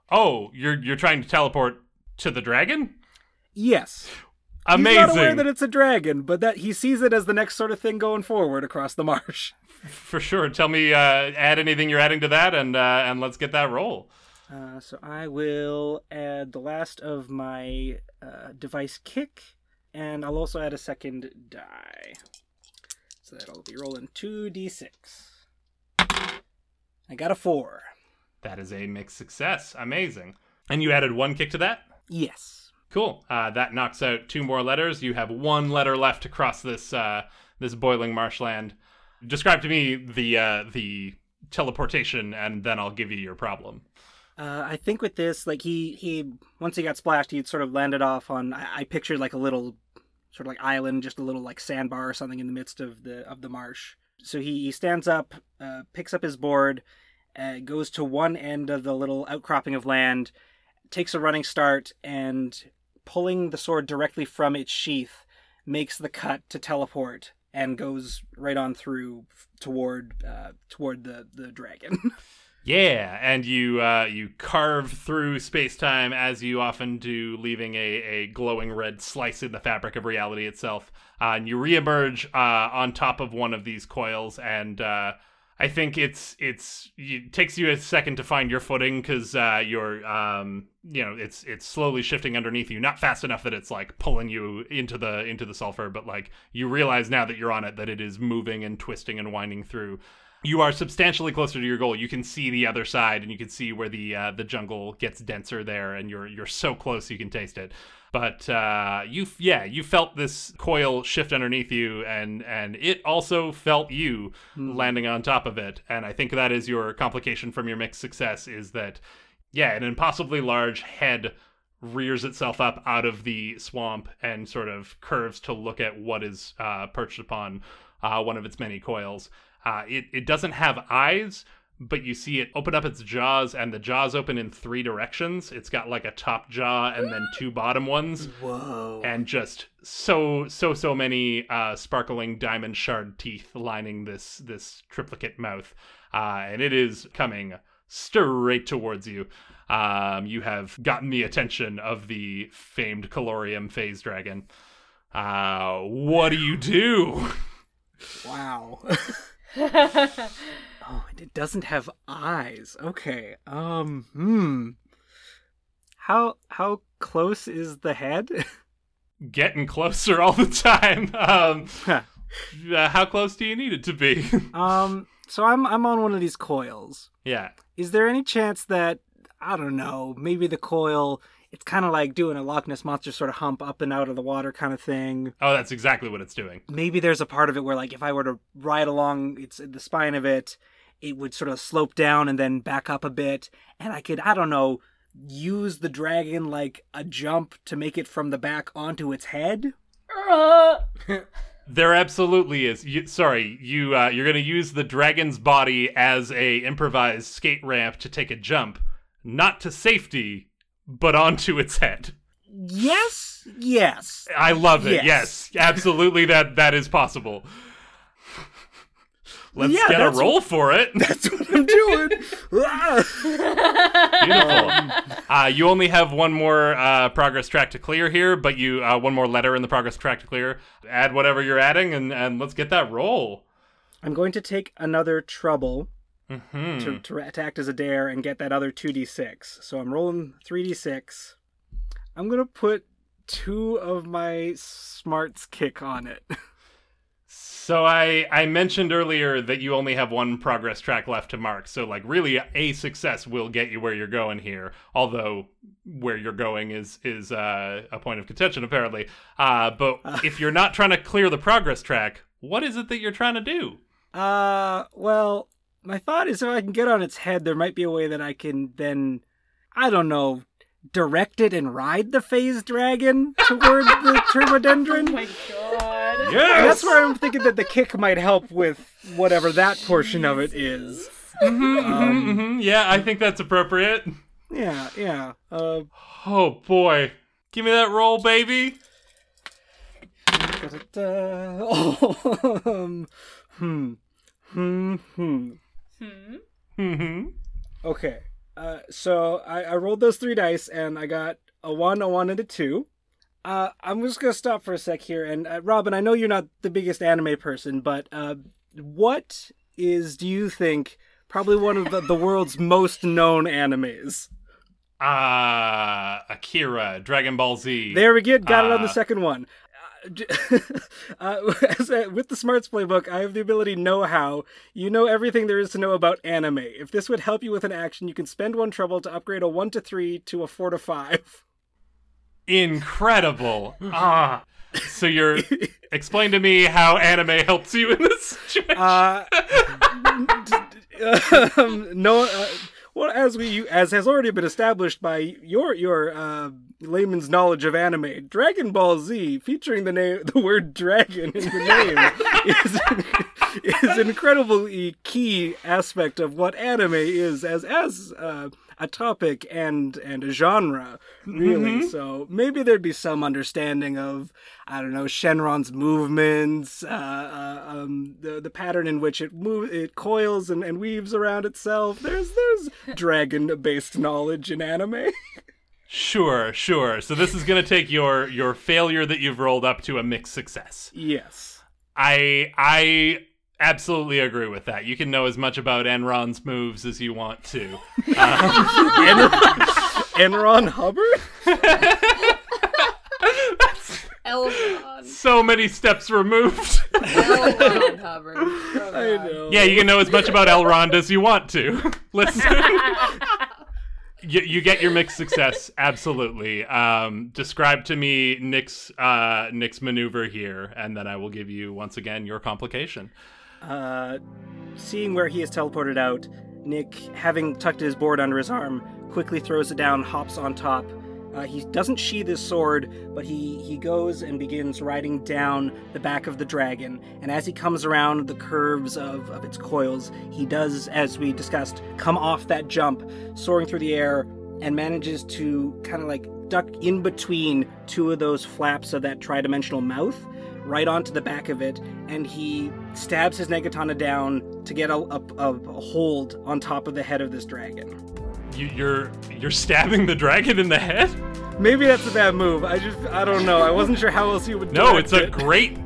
Oh, you're you're trying to teleport to the dragon? Yes. Amazing. He's not aware that it's a dragon, but that he sees it as the next sort of thing going forward across the marsh. *laughs* For sure. Tell me, uh, add anything you're adding to that, and uh, and let's get that roll. Uh, so I will add the last of my uh, device kick, and I'll also add a second die. So that'll be rolling 2d6. I got a 4. That is a mixed success. Amazing. And you added one kick to that. Yes. Cool. Uh, that knocks out two more letters. You have one letter left to cross this uh, this boiling marshland. Describe to me the uh, the teleportation, and then I'll give you your problem. Uh, I think with this, like he he once he got splashed, he'd sort of landed off on. I, I pictured like a little sort of like island, just a little like sandbar or something in the midst of the of the marsh. So he, he stands up, uh, picks up his board, uh, goes to one end of the little outcropping of land, takes a running start, and pulling the sword directly from its sheath, makes the cut to teleport and goes right on through toward uh, toward the the dragon. *laughs* Yeah, and you uh, you carve through space time as you often do, leaving a, a glowing red slice in the fabric of reality itself. Uh, and you reemerge uh, on top of one of these coils, and uh, I think it's it's it takes you a second to find your footing because uh, you're um, you know it's it's slowly shifting underneath you, not fast enough that it's like pulling you into the into the sulfur, but like you realize now that you're on it that it is moving and twisting and winding through. You are substantially closer to your goal. You can see the other side, and you can see where the uh, the jungle gets denser there, and you're you're so close you can taste it. But uh, you, yeah, you felt this coil shift underneath you, and and it also felt you landing on top of it. And I think that is your complication from your mixed success is that, yeah, an impossibly large head rears itself up out of the swamp and sort of curves to look at what is uh, perched upon uh, one of its many coils. Uh, it, it doesn't have eyes, but you see it open up its jaws, and the jaws open in three directions. It's got like a top jaw and then two bottom ones, Whoa. and just so so so many uh, sparkling diamond shard teeth lining this this triplicate mouth, uh, and it is coming straight towards you. Um, you have gotten the attention of the famed Calorium phase dragon. Uh, what do you do? *laughs* Wow. *laughs* oh, and it doesn't have eyes. Okay. Um. Hmm. How how close is the head? *laughs* Getting closer all the time. Um, Huh. uh, how close do you need it to be? *laughs* um. So I'm I'm on one of these coils. yeah. Is there any chance that I don't know? Maybe the coil. It's kind of like doing a Loch Ness monster sort of hump up and out of the water kind of thing. Oh, that's exactly what it's doing. maybe there's a part of it where like if I were to ride along it's the spine of it, it would sort of slope down and then back up a bit and I could I don't know use the dragon like a jump to make it from the back onto its head. Uh, *laughs* There absolutely is. You, sorry, you uh, you're gonna use the dragon's body as a improvised skate ramp to take a jump, not to safety, but onto its head. Yes. Yes. I love it. Yes. Yes, absolutely. That that is possible. Let's Yeah, get a roll for it. *laughs* That's what I'm doing. *laughs* Beautiful. uh, you only have one more uh, progress track to clear here, but you uh, one more letter in the progress track to clear. Add whatever you're adding, and and let's get that roll. I'm going to take another trouble Hmm. to, to act as a dare and get that other 2d6. So I'm rolling 3d6. I'm going to put two of my smarts kick on it. *laughs* So I I mentioned earlier that you only have one progress track left to mark. So like really a success will get you where you're going here. Although where you're going is is uh, a point of contention apparently. Uh, but *laughs* if you're not trying to clear the progress track, what is it that you're trying to do? Uh, well, my thought is if I can get on its head, there might be a way that I can then, I don't know, direct it and ride the phase dragon toward the *laughs* turbodendron. oh my god. And Yes. that's where I'm thinking that the kick might help with whatever that portion of it is. hmm Yeah, I think that's appropriate. Yeah, yeah. Uh, Oh boy. Give me that roll, baby. da-da-da. oh, *laughs* um, hmm, hmm, hmm. Hmm. hmm Okay. Uh, so I, I rolled those three dice and I got a one, a one, and a two. Uh, I'm just gonna stop for a sec here. And uh, Robin, I know you're not the biggest anime person, but uh, what is, do you think, probably one of the, the world's most known animes? Uh Akira, Dragon Ball Z. There we go. Got it on the Uh, second one. *laughs* Uh, j- *laughs* uh, as a, with the Smarts Playbook, I have the ability know how. You know everything there is to know about anime. If this would help you with an action, you can spend one trouble to upgrade a 1 to 3 to a 4 to 5. Incredible. *laughs* ah. So you're explain to me how anime helps you in this situation. Uh, um, no, uh, well, as we as has already been established by your your uh, layman's knowledge of anime, Dragon Ball Z, featuring the name *laughs* the word dragon in the name, *laughs* is is an incredibly key aspect of what anime is as as uh, a topic and and a genre, really. So maybe there'd be some understanding of I don't know Shenron's movements, uh, uh, um, the the pattern in which it move it coils and, and weaves around itself. There's there's dragon based knowledge in anime. sure, sure. So this is going to take your your failure that you've rolled up to a mixed success. yes. I I absolutely agree with that. You can know as much about Enron's moves as you want to. *laughs* *laughs* Enron Hubbard. *laughs* Elron. so many steps removed. Elrond Hubbard. Oh, I know. yeah, you can know as much about Elrond as you want to. Listen. You, you get your mixed success, absolutely. Um, describe to me Nick's uh, Nick's maneuver here, and then I will give you once again your complication. Uh, seeing where he is teleported out, Nick, having tucked his board under his arm, quickly throws it down, hops on top. Uh, he doesn't sheath his sword, but he, he goes and begins riding down the back of the dragon. And as he comes around the curves of, of its coils, he does, as we discussed, come off that jump, soaring through the air, and manages to kind of like duck in between two of those flaps of that tridimensional mouth right onto the back of it, and he stabs his Negatana down to get a, a, a hold on top of the head of this dragon. You, you're you're stabbing the dragon in the head. Maybe that's a bad move. I just, I don't know. I wasn't sure how else you would. No, it's a it. great.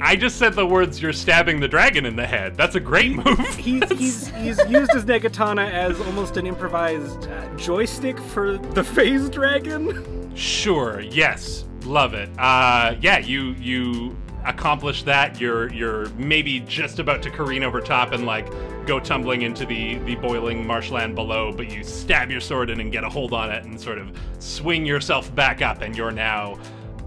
I just said the words. You're stabbing the dragon in the head. That's a great move. He's, he's, *laughs* he's used his Negatana as almost an improvised uh, joystick for the phase dragon. *laughs* Sure. Yes. Love it. Uh, yeah. You you accomplish that. You're you're maybe just about to careen over top and like go tumbling into the the boiling marshland below, but you stab your sword in and get a hold on it and sort of swing yourself back up, and you're now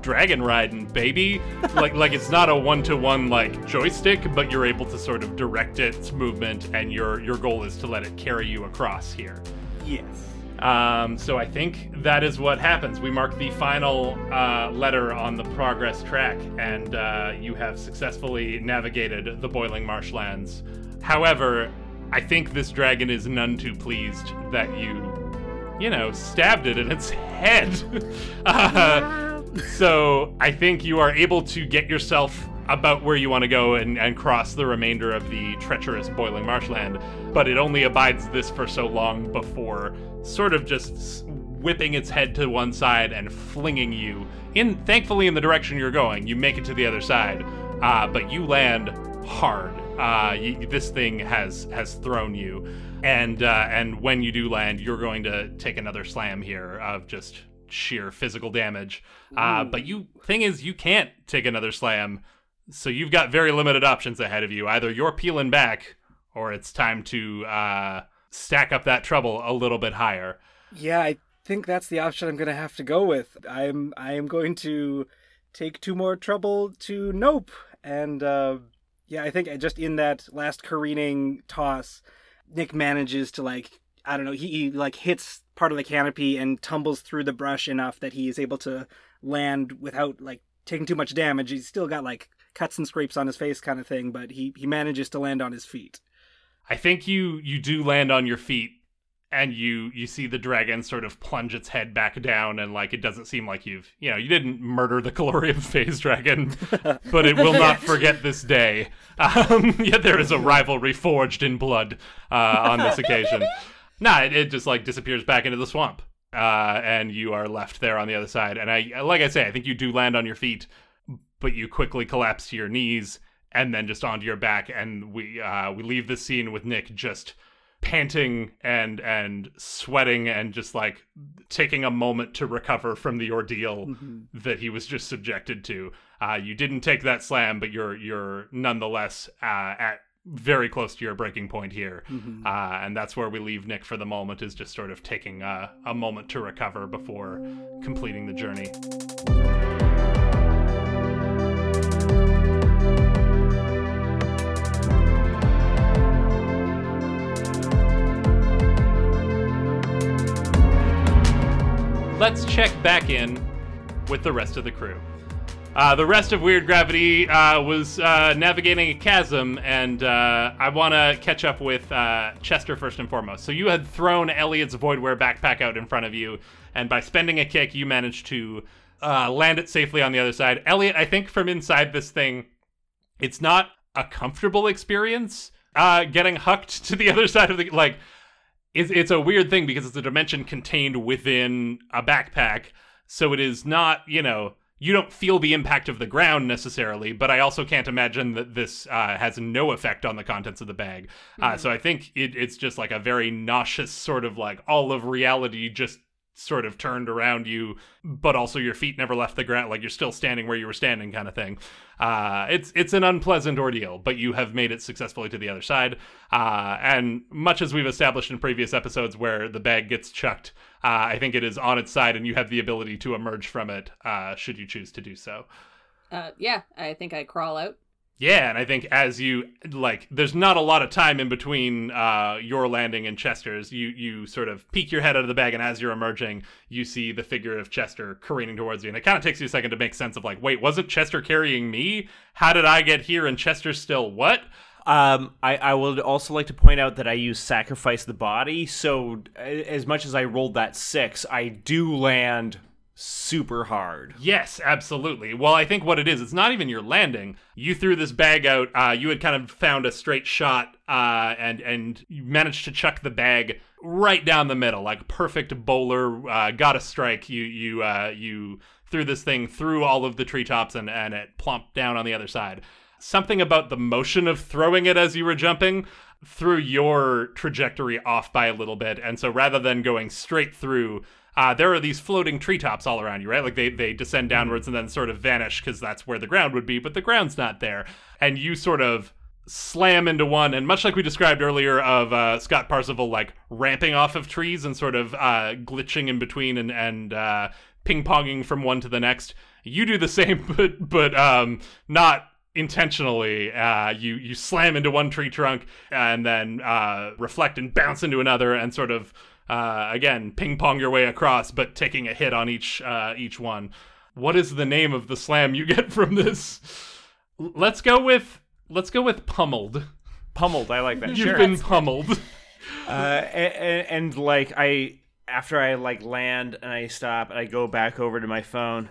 dragon riding, baby. *laughs* like like it's not a one to one like joystick, but you're able to sort of direct its movement, and your your goal is to let it carry you across here. Yes. Um, so I think that is what happens. We mark the final uh, letter on the progress track, and uh, you have successfully navigated the boiling marshlands. However, I think this dragon is none too pleased that you, you know, stabbed it in its head. *laughs* uh, so I think you are able to get yourself about where you want to go and, and cross the remainder of the treacherous boiling marshland, but it only abides this for so long before sort of just whipping its head to one side and flinging you in thankfully in the direction you're going you make it to the other side uh, but you land hard. Uh, you, this thing has has thrown you. And uh, and when you do land you're going to take another slam here of just sheer physical damage. Uh, but you thing is you can't take another slam so you've got very limited options ahead of you. Either you're peeling back, or it's time to uh, stack up that trouble a little bit higher. Yeah, I think that's the option I'm gonna have to go with. I'm I am going to take two more trouble to nope, and uh, yeah, I think just in that last careening toss, Nick manages to like I don't know he, he like hits part of the canopy and tumbles through the brush enough that he is able to land without like taking too much damage. He's still got like cuts and scrapes on his face kind of thing, but he he manages to land on his feet. I think you you do land on your feet, and you you see the dragon sort of plunge its head back down, and like it doesn't seem like you've you know you didn't murder the *laughs* Calorium phase dragon, *laughs* but it will not *laughs* forget this day. Um, yet there is a rivalry forged in blood uh, on this occasion. Nah, it, it just like disappears back into the swamp, uh, and you are left there on the other side. And I like I say, I think you do land on your feet, but you quickly collapse to your knees and then just onto your back and we uh, we leave the scene with Nick just panting and and sweating and just like taking a moment to recover from the ordeal that he was just subjected to. Uh, you didn't take that slam, but you're you're nonetheless uh, at very close to your breaking point here, uh, and that's where we leave Nick for the moment. Is just sort of taking a, a moment to recover before completing the journey. Let's check back in with the rest of the crew. Uh, the rest of Weird Gravity uh, was uh, navigating a chasm, and uh, I want to catch up with uh, Chester first and foremost. So you had thrown Elliot's Voidware backpack out in front of you, and by spending a kick, you managed to uh, land it safely on the other side. Elliot, I think from inside this thing, it's not a comfortable experience getting hucked *laughs* to the other side of the like it's, it's a weird thing because it's a dimension contained within a backpack. So it is not, you know, you don't feel the impact of the ground necessarily, but I also can't imagine that this uh, has no effect on the contents of the bag. Uh, so I think it, it's just like a very nauseous sort of like all of reality just sort of turned around you, but also your feet never left the ground. Like you're still standing where you were standing, kind of thing. Uh, it's it's an unpleasant ordeal, but you have made it successfully to the other side. Uh, and much as we've established in previous episodes, where the bag gets chucked, uh, I think it is on its side, and you have the ability to emerge from it uh, should you choose to do so. Uh, yeah, I think I crawl out. Yeah, and I think as you like, there's not a lot of time in between uh, your landing and Chester's. You you sort of peek your head out of the bag, and as you're emerging, you see the figure of Chester careening towards you, and it kind of takes you a second to make sense of like, wait, wasn't Chester carrying me? How did I get here and Chester's still what? Um, I, I would also like to point out that I use sacrifice the body. So as much as I rolled that six, I do land super hard. Yes, absolutely. Well, I think what it is, it's not even your landing. You threw this bag out. Uh, you had kind of found a straight shot, uh, and and you managed to chuck the bag right down the middle, like perfect bowler. Uh, got a strike. You you uh, you threw this thing through all of the treetops, and and it plumped down on the other side. Something about the motion of throwing it as you were jumping threw your trajectory off by a little bit, and so rather than going straight through uh, there are these floating treetops all around you, right? Like they, they descend downwards and then sort of vanish because that's where the ground would be, but the ground's not there. And you sort of slam into one, and much like we described earlier of uh, Scott Parsival like ramping off of trees and sort of uh, glitching in between and, and uh, ping ponging from one to the next, you do the *laughs* same, but but um, not intentionally uh, you you slam into one tree trunk and then uh, reflect and bounce into another and sort of uh, again ping pong your way across but taking a hit on each uh, each one what is the name of the slam you get *laughs* from this let's go with let's go with pummeled Pummeled, I like that. you've Sure. been pummeled *laughs* uh, and, and like I after I like land and I stop and I go back over to my phone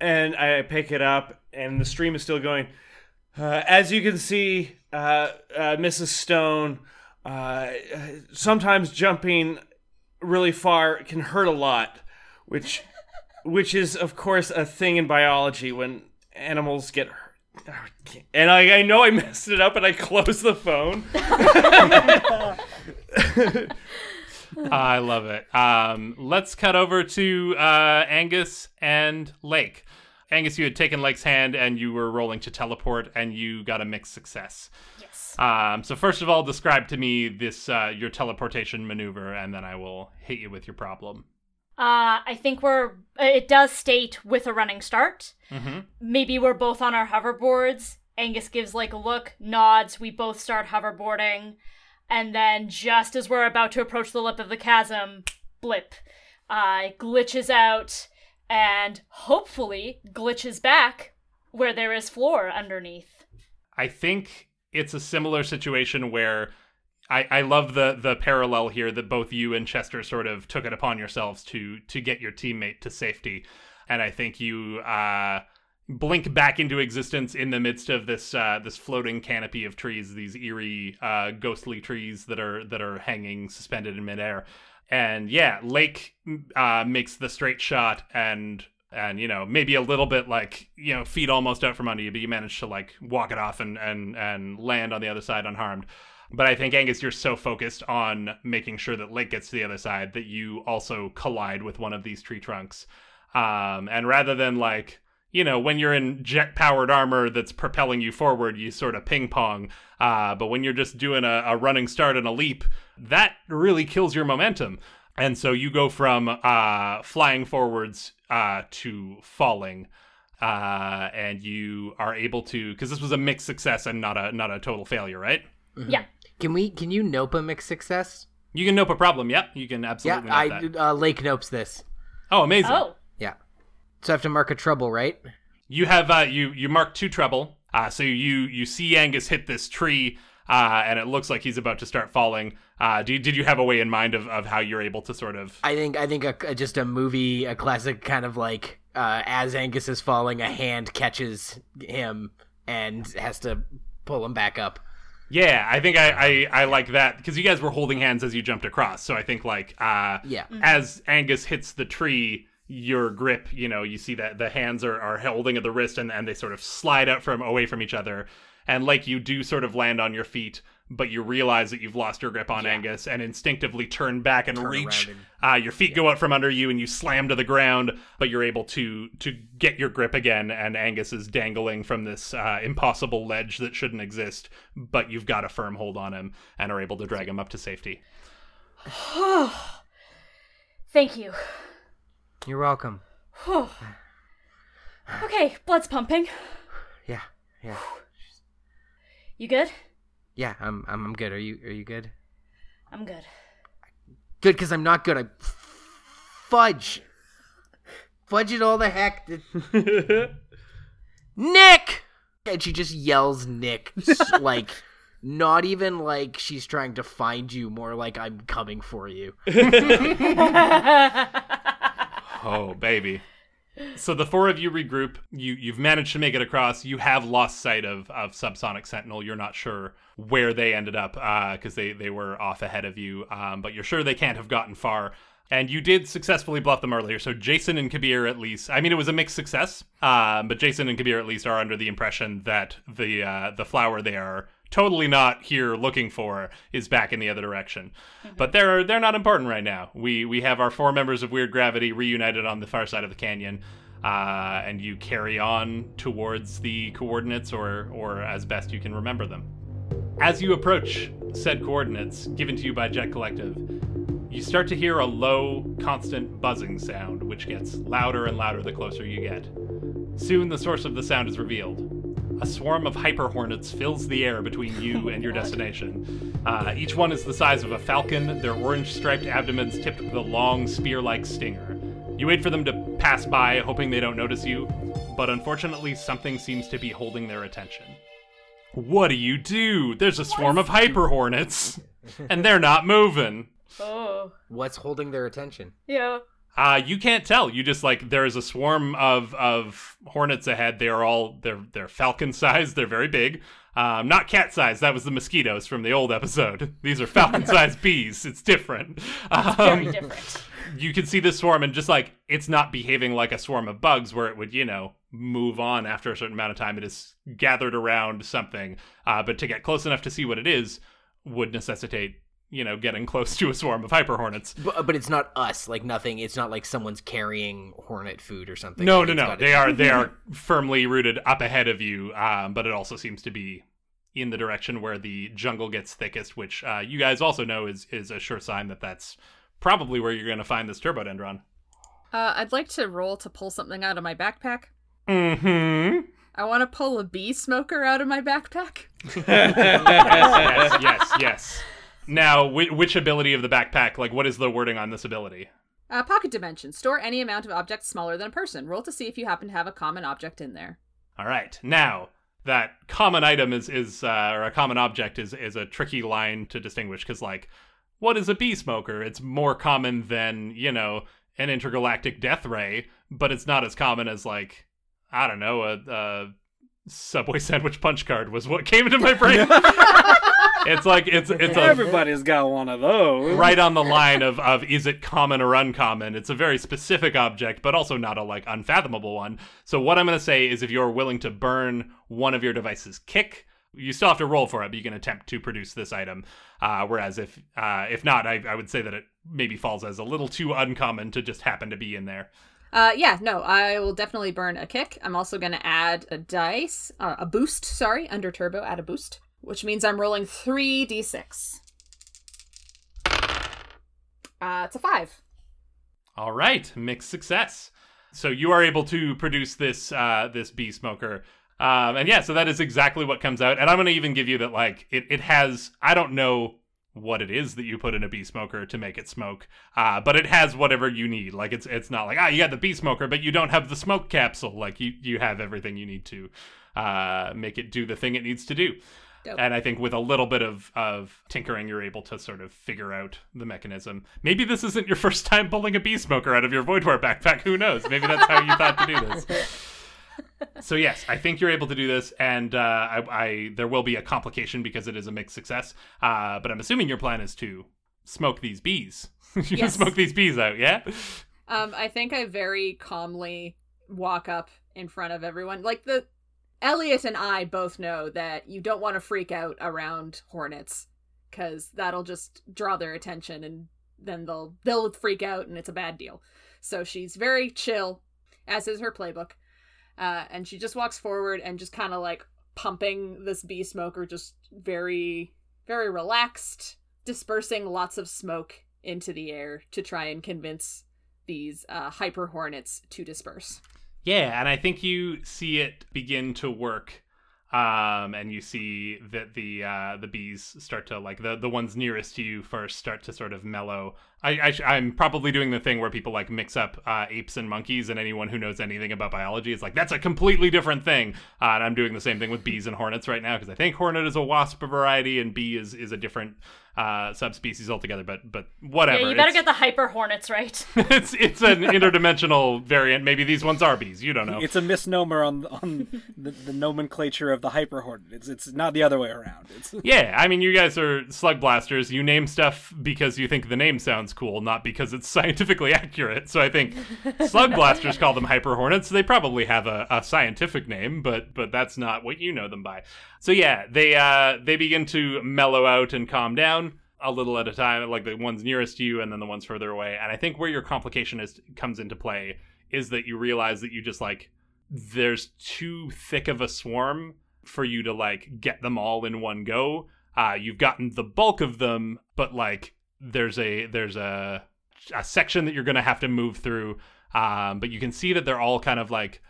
and I pick it up and the stream is still going. Uh, as you can see, uh, uh, Mrs. Stone, uh, sometimes jumping really far can hurt a lot, which which is of course a thing in biology when animals get hurt. And I, I know I *laughs* messed it up and I closed the phone. *laughs* I love it. Um, let's cut over to uh, Angus and Lake. Angus, you had taken Lake's hand and you were rolling to teleport, and you got a mixed success. Yes. Um, so first of all, describe to me this uh, your teleportation maneuver, and then I will hit you with your problem. Uh, I think we're. It does state with a running start. Mm-hmm. Maybe we're both on our hoverboards. Angus gives like a look, nods. We both start hoverboarding, and then just as we're about to approach the lip of the chasm, blip, uh, glitches out, and hopefully glitches back where there is floor underneath. I think it's a similar situation where I, I love the the parallel here that both you and Chester sort of took it upon yourselves to to get your teammate to safety, and I think you uh, blink back into existence in the midst of this uh, this floating canopy of trees, these eerie uh, ghostly trees that are that are hanging suspended in midair, and yeah, Lake uh, makes the straight shot and and you know maybe a little bit like you know feet almost out from under you but you manage to like walk it off and and and land on the other side unharmed. But i think angus you're so focused on making sure that lake gets to the other side that you also collide with one of these tree trunks. Um and rather than like you know when you're in jet powered armor that's propelling you forward you sort of ping pong uh but when you're just doing a, a running start and a leap that really kills your momentum. And so you go from uh, flying forwards uh, to falling, uh, and you are able to because this was a mixed success and not a not a total failure, right? Yeah. Can we? Can you nope a mixed success? You can nope a problem. Yep, you can absolutely. Yeah, absolutely. I that. uh, Lake nopes this. Oh, amazing! Oh, Yeah, so I have to mark a trouble, right? You have uh, you you mark two trouble. Uh, so you you see Angus hit this tree, uh, and it looks like he's about to start falling. Uh, do, did you have a way in mind of, of how you're able to sort of? I think I think a, a- just a movie, a classic kind of like uh, as Angus is falling, a hand catches him and has to pull him back up. Yeah, I think I, I, I like that because you guys were holding hands as you jumped across. So I think like uh, Yeah. as Angus hits the tree, your grip, you know, you see that the hands are, are holding at the wrist and, and they sort of slide out from away from each other. And like you do sort of land on your feet, but you realize that you've lost your grip on Angus and instinctively turn back and Turn reach. around Uh, your feet go out from under you and you slam to the ground, but you're able to to get your grip again. And Angus is dangling from this uh, impossible ledge that shouldn't exist, but you've got a firm hold on him and are able to drag him up to safety. *sighs* Thank you. You're welcome. *sighs* Okay, blood's pumping. Yeah, yeah, You good? yeah. I'm I'm, I'm good. Are you are you good? I'm good. Good, because I'm not good. I fudge, fudge it all the heck. *laughs* Nick, and she just yells Nick, *laughs* like not even like she's trying to find you, more like I'm coming for you. *laughs* Oh, baby. So the four of you regroup. You you've managed to make it across. You have lost sight of of Subsonic Sentinel. You're not sure where they ended up because they they were off ahead of you. Um, but you're sure they can't have gotten far. And you did successfully bluff them earlier. So Jason and Kabir at least. I mean, it was a mixed success. Um, but Jason and Kabir at least are under the impression that the uh, the flower they are totally not here looking for is back in the other direction. But they're they're not important right now. We we have our four members of Weird Gravity reunited on the far side of the canyon. Uh, and you carry on towards the coordinates or or as best you can remember them. As you approach said coordinates given to you by Jet Collective, you start to hear a low, constant buzzing sound, which gets louder and louder the closer you get. Soon, the source of the sound is revealed. A swarm of hyper hornets fills the air between you and your *laughs* destination. Uh, each one is the size of a falcon, their orange striped abdomens tipped with a long, spear like stinger. You wait for them to pass by, hoping they don't notice you, but unfortunately, something seems to be holding their attention. What do you do? There's a swarm of hyper hornets, and they're not moving. Oh. What's holding their attention? Yeah. Uh, you can't tell. You just like there's a swarm of of hornets ahead. They are all they're they're falcon *laughs* sized. They're very big. Um, not cat sized. That was the mosquitoes from the old episode. *laughs* These are falcon sized *laughs* bees. It's different. Very Um, different. you can see this swarm and just like it's not behaving like a swarm of bugs where it would you know move on after a certain amount of time. It is gathered around something. Uh, but to get close enough to see what it is would necessitate you know getting close to a swarm of hyper hornets. But, but it's not us. Like nothing. It's not like someone's carrying hornet food or something. No, Like, no, no. They its- are they are *laughs* firmly rooted up ahead of you, um, but it also seems to be in the direction where the jungle gets thickest, which uh, you guys also know is is a sure sign that that's probably where you're going to find this turbodendron. Uh, I'd like to roll to pull something out of my backpack. Mm-hmm. I want to pull a bee smoker out of my backpack. *laughs* yes, yes, yes. Now, whi which ability of the backpack? Like, what is the wording on this ability? Uh, pocket dimension. Store any amount of objects smaller than a person. Roll to see if you happen to have a common object in there. All right. Now, that common item is is uh, or a common object is is a tricky line to distinguish because like, what is a bee smoker? It's more common than you know an intergalactic death ray, but it's not as common as like I don't know a, a Subway *laughs* sandwich punch card was what came into my *laughs* brain. *laughs* it's like it's it's a Everybody's got one of those. right on the line of, of is it common or uncommon. It's a very specific object, but also not a like unfathomable one. So what I'm going to say is if you're willing to burn one of your devices kick, you still have to roll for it, but you can attempt to produce this item. Uh, whereas if uh, if not, I, I would say that it maybe falls as a little too uncommon to just happen to be in there. Uh, yeah, no, I will definitely burn a kick. I'm also going to add a dice, uh, a boost, sorry, under turbo, add a boost, which means I'm rolling 3d6. Uh, it's a 5. All right, mixed success. So you are able to produce this uh, this bee smoker, um, and yeah, so that is exactly what comes out. And I'm going to even give you that like it it has I don't know what it is that you put in a bee smoker to make it smoke, uh, but it has whatever you need. Like it's it's not like ah you got the bee smoker, but you don't have the smoke capsule. Like you you have everything you need to uh, make it do the thing it needs to do. Dope. And I think with a little bit of, of tinkering, you're able to sort of figure out the mechanism. Maybe this isn't your first time pulling a bee smoker out of your Voidware backpack. Who knows? Maybe that's how you thought to do this. *laughs* So yes, I think you're able to do this, and uh, I, I there will be a complication because it is a mixed success. Uh, but I'm assuming your plan is to smoke these bees. *laughs* you can Yes. smoke these bees out, yeah? Um, I think I very calmly walk up in front of everyone. Like the Elliot and I both know that you don't want to freak out around hornets because that'll just draw their attention and then they'll they'll freak out and it's a bad deal. So she's very chill, as is her playbook, uh, and she just walks forward and just kind of like pumping this bee smoker, just very very relaxed, dispersing lots of smoke into the air to try and convince these uh, hyper hornets to disperse. Yeah, and I think you see it begin to work. Um, and you see that the uh, the bees start to like the the ones nearest to you first start to sort of mellow. I, I am probably doing the thing where people like mix up uh, apes and monkeys, and anyone who knows anything about biology is like that's a completely different thing. Uh, and I'm doing the same thing with bees and hornets right now because I think hornet is a wasp variety and bee is is a different uh, subspecies altogether. But but whatever. Yeah, you better It's- get the hyper hornets right. *laughs* it's it's an *laughs* interdimensional variant. Maybe these ones are bees. You don't know. It's a misnomer on on the, the nomenclature of the hyper hornet. It's it's not the other way around. It's Yeah, I mean, you guys are slug blasters. You name stuff because you think the name sounds cool, not because it's scientifically *laughs* accurate. So I think slug blasters call them hyper hornets. They probably have a, a scientific name, but but that's not what you know them by. So yeah, they uh they begin to mellow out and calm down a little at a time, like the ones nearest to you and then the ones further away. And I think where your complication is comes into play is that you realize that you just like there's too thick of a swarm for you to like get them all in one go. Uh, you've gotten the bulk of them, but like there's a there's a a section that you're gonna have to move through. Um, but you can see that they're all kind of like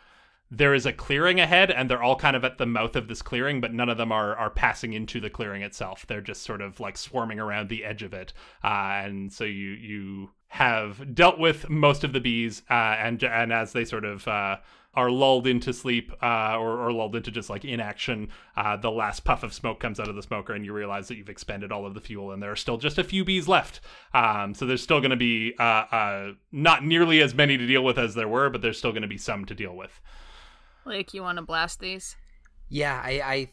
there is a clearing ahead, and they're all kind of at the mouth of this clearing, but none of them are are passing into the clearing itself. They're just sort of like swarming around the edge of it, uh, and so you you have dealt with most of the bees, uh, and and as they sort of uh, are lulled into sleep uh, or, or lulled into just like inaction, uh, the last puff of smoke comes out of the smoker, and you realize that you've expended all of the fuel, and there are still just a few bees left. Um, so there's still going to be uh, uh, not nearly as many to deal with as there were, but there's still going to be some to deal with. Like, you want to blast these? Yeah, I, I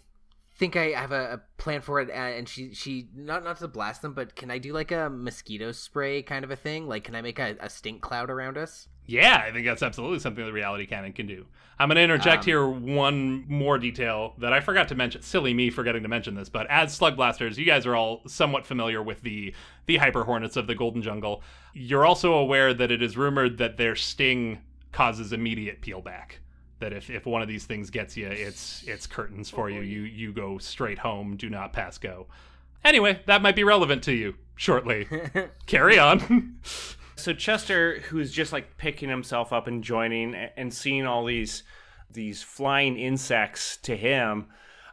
think I have a, a plan for it. Uh, and she, she not not to blast them, but can I do like a mosquito spray kind of a thing? Like, can I make a, a stink cloud around us? Yeah, I think that's absolutely something that Reality Cannon can do. I'm going to interject Um, here one more detail that I forgot to mention. Silly me forgetting to mention this, but as Slug Blasters, you guys are all somewhat familiar with the the Hyper Hornets of the Golden Jungle. You're also aware that it is rumored that their sting causes immediate peel back. That if, if one of these things gets you, it's it's curtains for you. You you go straight home. Do not pass go. Anyway, that might be relevant to you shortly. *laughs* Carry on. *laughs* So Chester, who's just like picking himself up and joining and seeing all these these flying insects to him,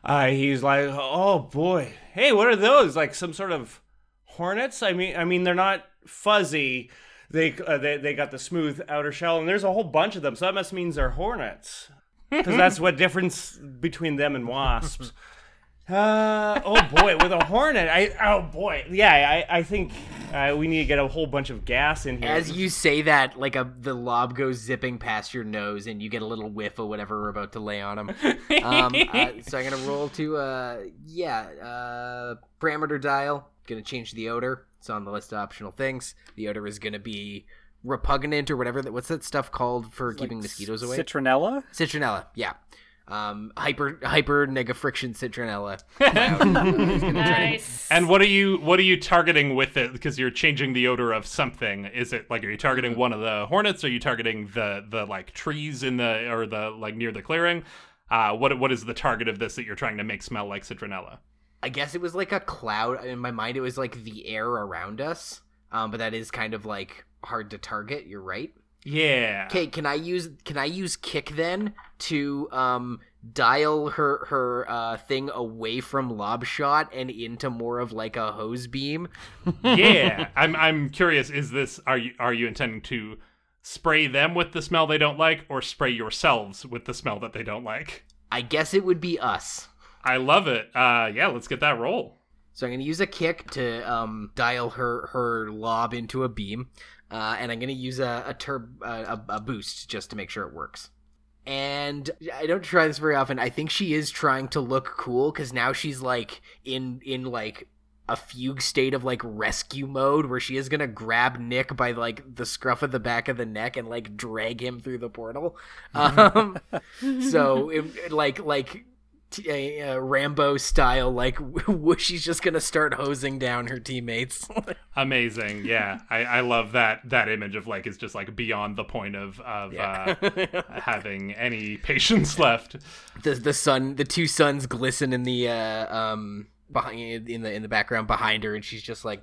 uh, he's like, "Oh boy, hey, what are those? Like some sort of hornets? I mean, I mean, they're not fuzzy. They uh, they they got the smooth outer shell, and there's a whole bunch of them. So that must means they're hornets, because that's *laughs* what difference between them and wasps." *laughs* Uh oh boy, with a hornet. I oh boy, yeah. I I think uh, we need to get a whole bunch of gas in here. As you say that, like a the lob goes zipping past your nose, and you get a little whiff of whatever we're about to lay on him. um, *laughs* uh, so I'm gonna roll to uh, yeah, uh, parameter dial. Gonna change the odor. It's on the list of optional things. The odor is gonna be repugnant or whatever. That what's that stuff called for keeping mosquitoes away? Citronella. Citronella. Yeah. Um, hyper hyper nega friction citronella. It's gonna try to- nice. And what are you what are you targeting with it? Because you're changing the odor of something. Is it like are you targeting one of the hornets? Are you targeting the the like trees in the or the like near the clearing? Uh, what what is the target of this that you're trying to make smell like citronella? I guess it was like a cloud in my mind. It was like the air around us. Um, but that is kind of like hard to target. You're right. Yeah. Okay, can I use can I use kick then to um dial her her uh thing away from lob shot and into more of like a hose beam? yeah. *laughs* I'm I'm curious. Is this are you are you intending to spray them with the smell they don't like, or spray yourselves with the smell that they don't like? I guess it would be us. I love it. Uh, yeah. Let's get that roll. So I'm gonna use a kick to um dial her her lob into a beam, uh, and I'm gonna use a a, turb, uh, a a boost just to make sure it works. And I don't try this very often. I think she is trying to look cool because now she's like in in like a fugue state of like rescue mode where she is gonna grab Nick by like the scruff of the back of the neck and like drag him through the portal. *laughs* Um, so it, like like t- a Rambo style, like *laughs* she's just gonna start hosing down her teammates. *laughs* Amazing. Yeah. I, I love that that image of like it's just like beyond the point of of Yeah. uh, *laughs* having any patience left. the the sun, the two suns glisten in the uh, um behind in the in the background behind her, and she's just like.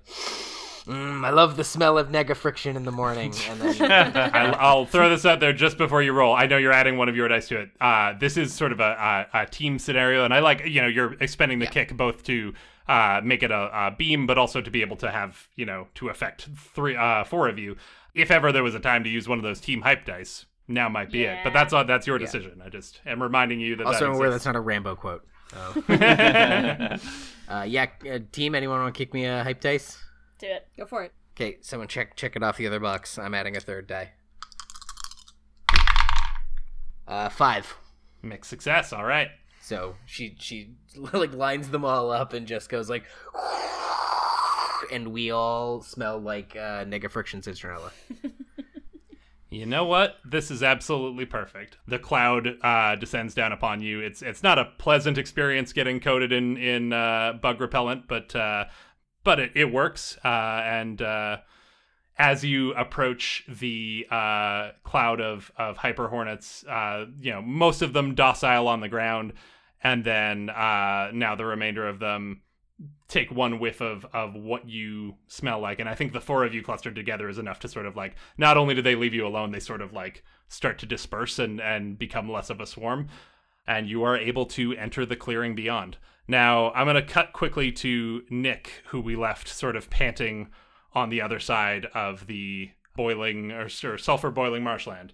Mm, I love the smell of nega friction in the morning, and then *laughs* I'll, I'll throw this out there just before you roll. I know you're adding one of your dice to it. Uh, this is sort of a, a, a team scenario, and I like you know you're expending the kick both to uh, make it a, a beam, but also to be able to have you know to affect three uh, four of you. If ever there was a time to use one of those team hype dice, now might be it. But that's all. That's your decision. I just am reminding you that. also that aware that's not a Rambo quote. So. *laughs* *laughs* uh, yeah, uh, team. Anyone want to kick me a hype dice? Do it. Go for it. Okay, someone check check it off the other box. I'm adding a third die. Uh, five. Mixed success. All right. So she she *laughs* like lines them all up and just goes like, *laughs* and we all smell like uh, nega friction citronella. *laughs* You know what? This is absolutely perfect. The cloud uh, descends down upon you. It's it's not a pleasant experience getting coated in in uh, bug repellent, but uh, but it, it works. Uh, and uh, as you approach the uh, cloud of of hyper hornets, uh, you know most of them docile on the ground, and then uh, now the remainder of them take one whiff of of what you smell like and i think the four of you clustered together is enough to sort of like not only do they leave you alone they sort of like start to disperse and and become less of a swarm and you are able to enter the clearing beyond now i'm going to cut quickly to nick who we left sort of panting on the other side of the boiling or, or sulfur boiling marshland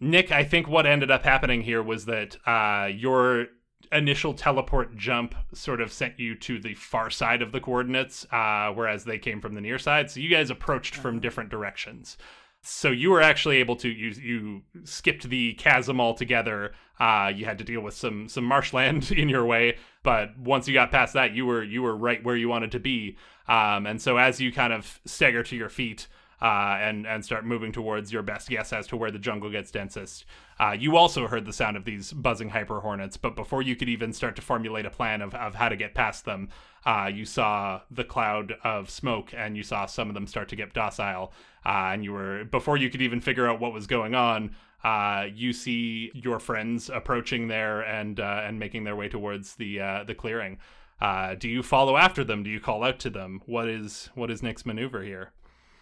Nick, I think what ended up happening here was that uh, your initial teleport jump sort of sent you to the far side of the coordinates, uh, whereas they came from the near side. So you guys approached from different directions. So you were actually able to you you skipped the chasm altogether. Uh, you had to deal with some some marshland *laughs* in your way, but once you got past that, you were you were right where you wanted to be. Um, and so as you kind of stagger to your feet, uh, and and start moving towards your best guess as to where the jungle gets densest. Uh, you also heard the sound of these buzzing hyper hornets, but before you could even start to formulate a plan of, of how to get past them, uh, you saw the cloud of smoke and you saw some of them start to get docile. Uh, and you were before you could even figure out what was going on. Uh, you see your friends approaching there and uh, and making their way towards the uh, the clearing. Uh, do you follow after them? Do you call out to them? What is what is Nick's maneuver here?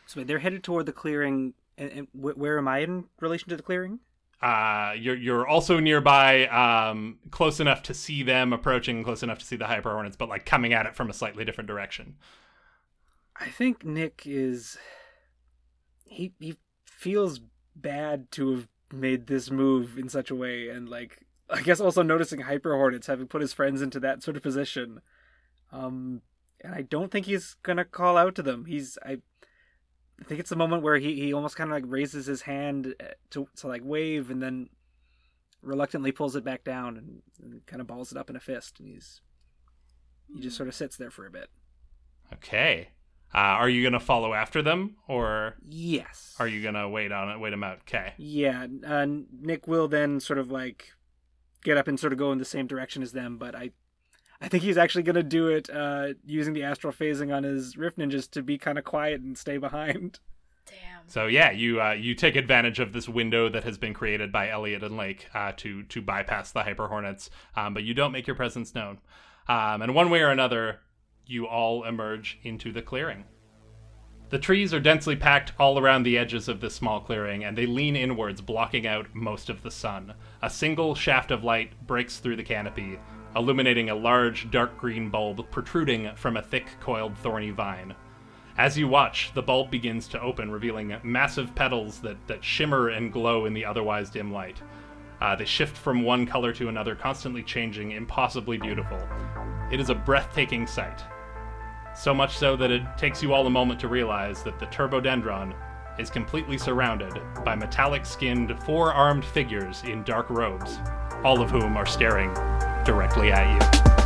So they're headed toward the clearing. And, and where am I in relation to the clearing? uh, you're you're also nearby, um, close enough to see them approaching, close enough to see the hyper hornets, but like coming at it from a slightly different direction. I think Nick is. He he feels bad to have made this move in such a way, and like *laughs* I guess also noticing Hyper Hornets having put his friends into that sort of position. Um, and I don't think he's gonna call out to them. He's I. I think it's the moment where he, he almost kind of like raises his hand uh, to to like wave and then reluctantly pulls it back down and, and kind of balls it up in a fist and he's he just sort of sits there for a bit. Okay. Uh, are you gonna follow after them, or Yes. are you gonna wait on it, wait them out? Okay. Yeah, uh, Nick will then sort of like get up and sort of go in the same direction as them, but I, I think he's actually gonna do it uh, using the astral phasing on his Rift Ninjas to be kind of quiet and stay behind. Damn. So yeah, you uh, you take advantage of this window that has been created by Elliot and Lake uh, to to bypass the hyper hornets, um, but you don't make your presence known. Um, and one way or another, you all emerge into the clearing. The trees are densely packed all around the edges of this small clearing, and they lean inwards, blocking out most of the sun. A single shaft of light breaks through the canopy, illuminating a large dark green bulb protruding from a thick, coiled, thorny vine. As you watch, the bulb begins to open, revealing massive petals that, that shimmer and glow in the otherwise dim light. Uh, they shift from one color to another, constantly changing, impossibly beautiful. It is a breathtaking sight. So much so that it takes you all a moment to realize that the turbodendron is completely surrounded by metallic skinned, four armed figures in dark robes, all of whom are staring directly at you.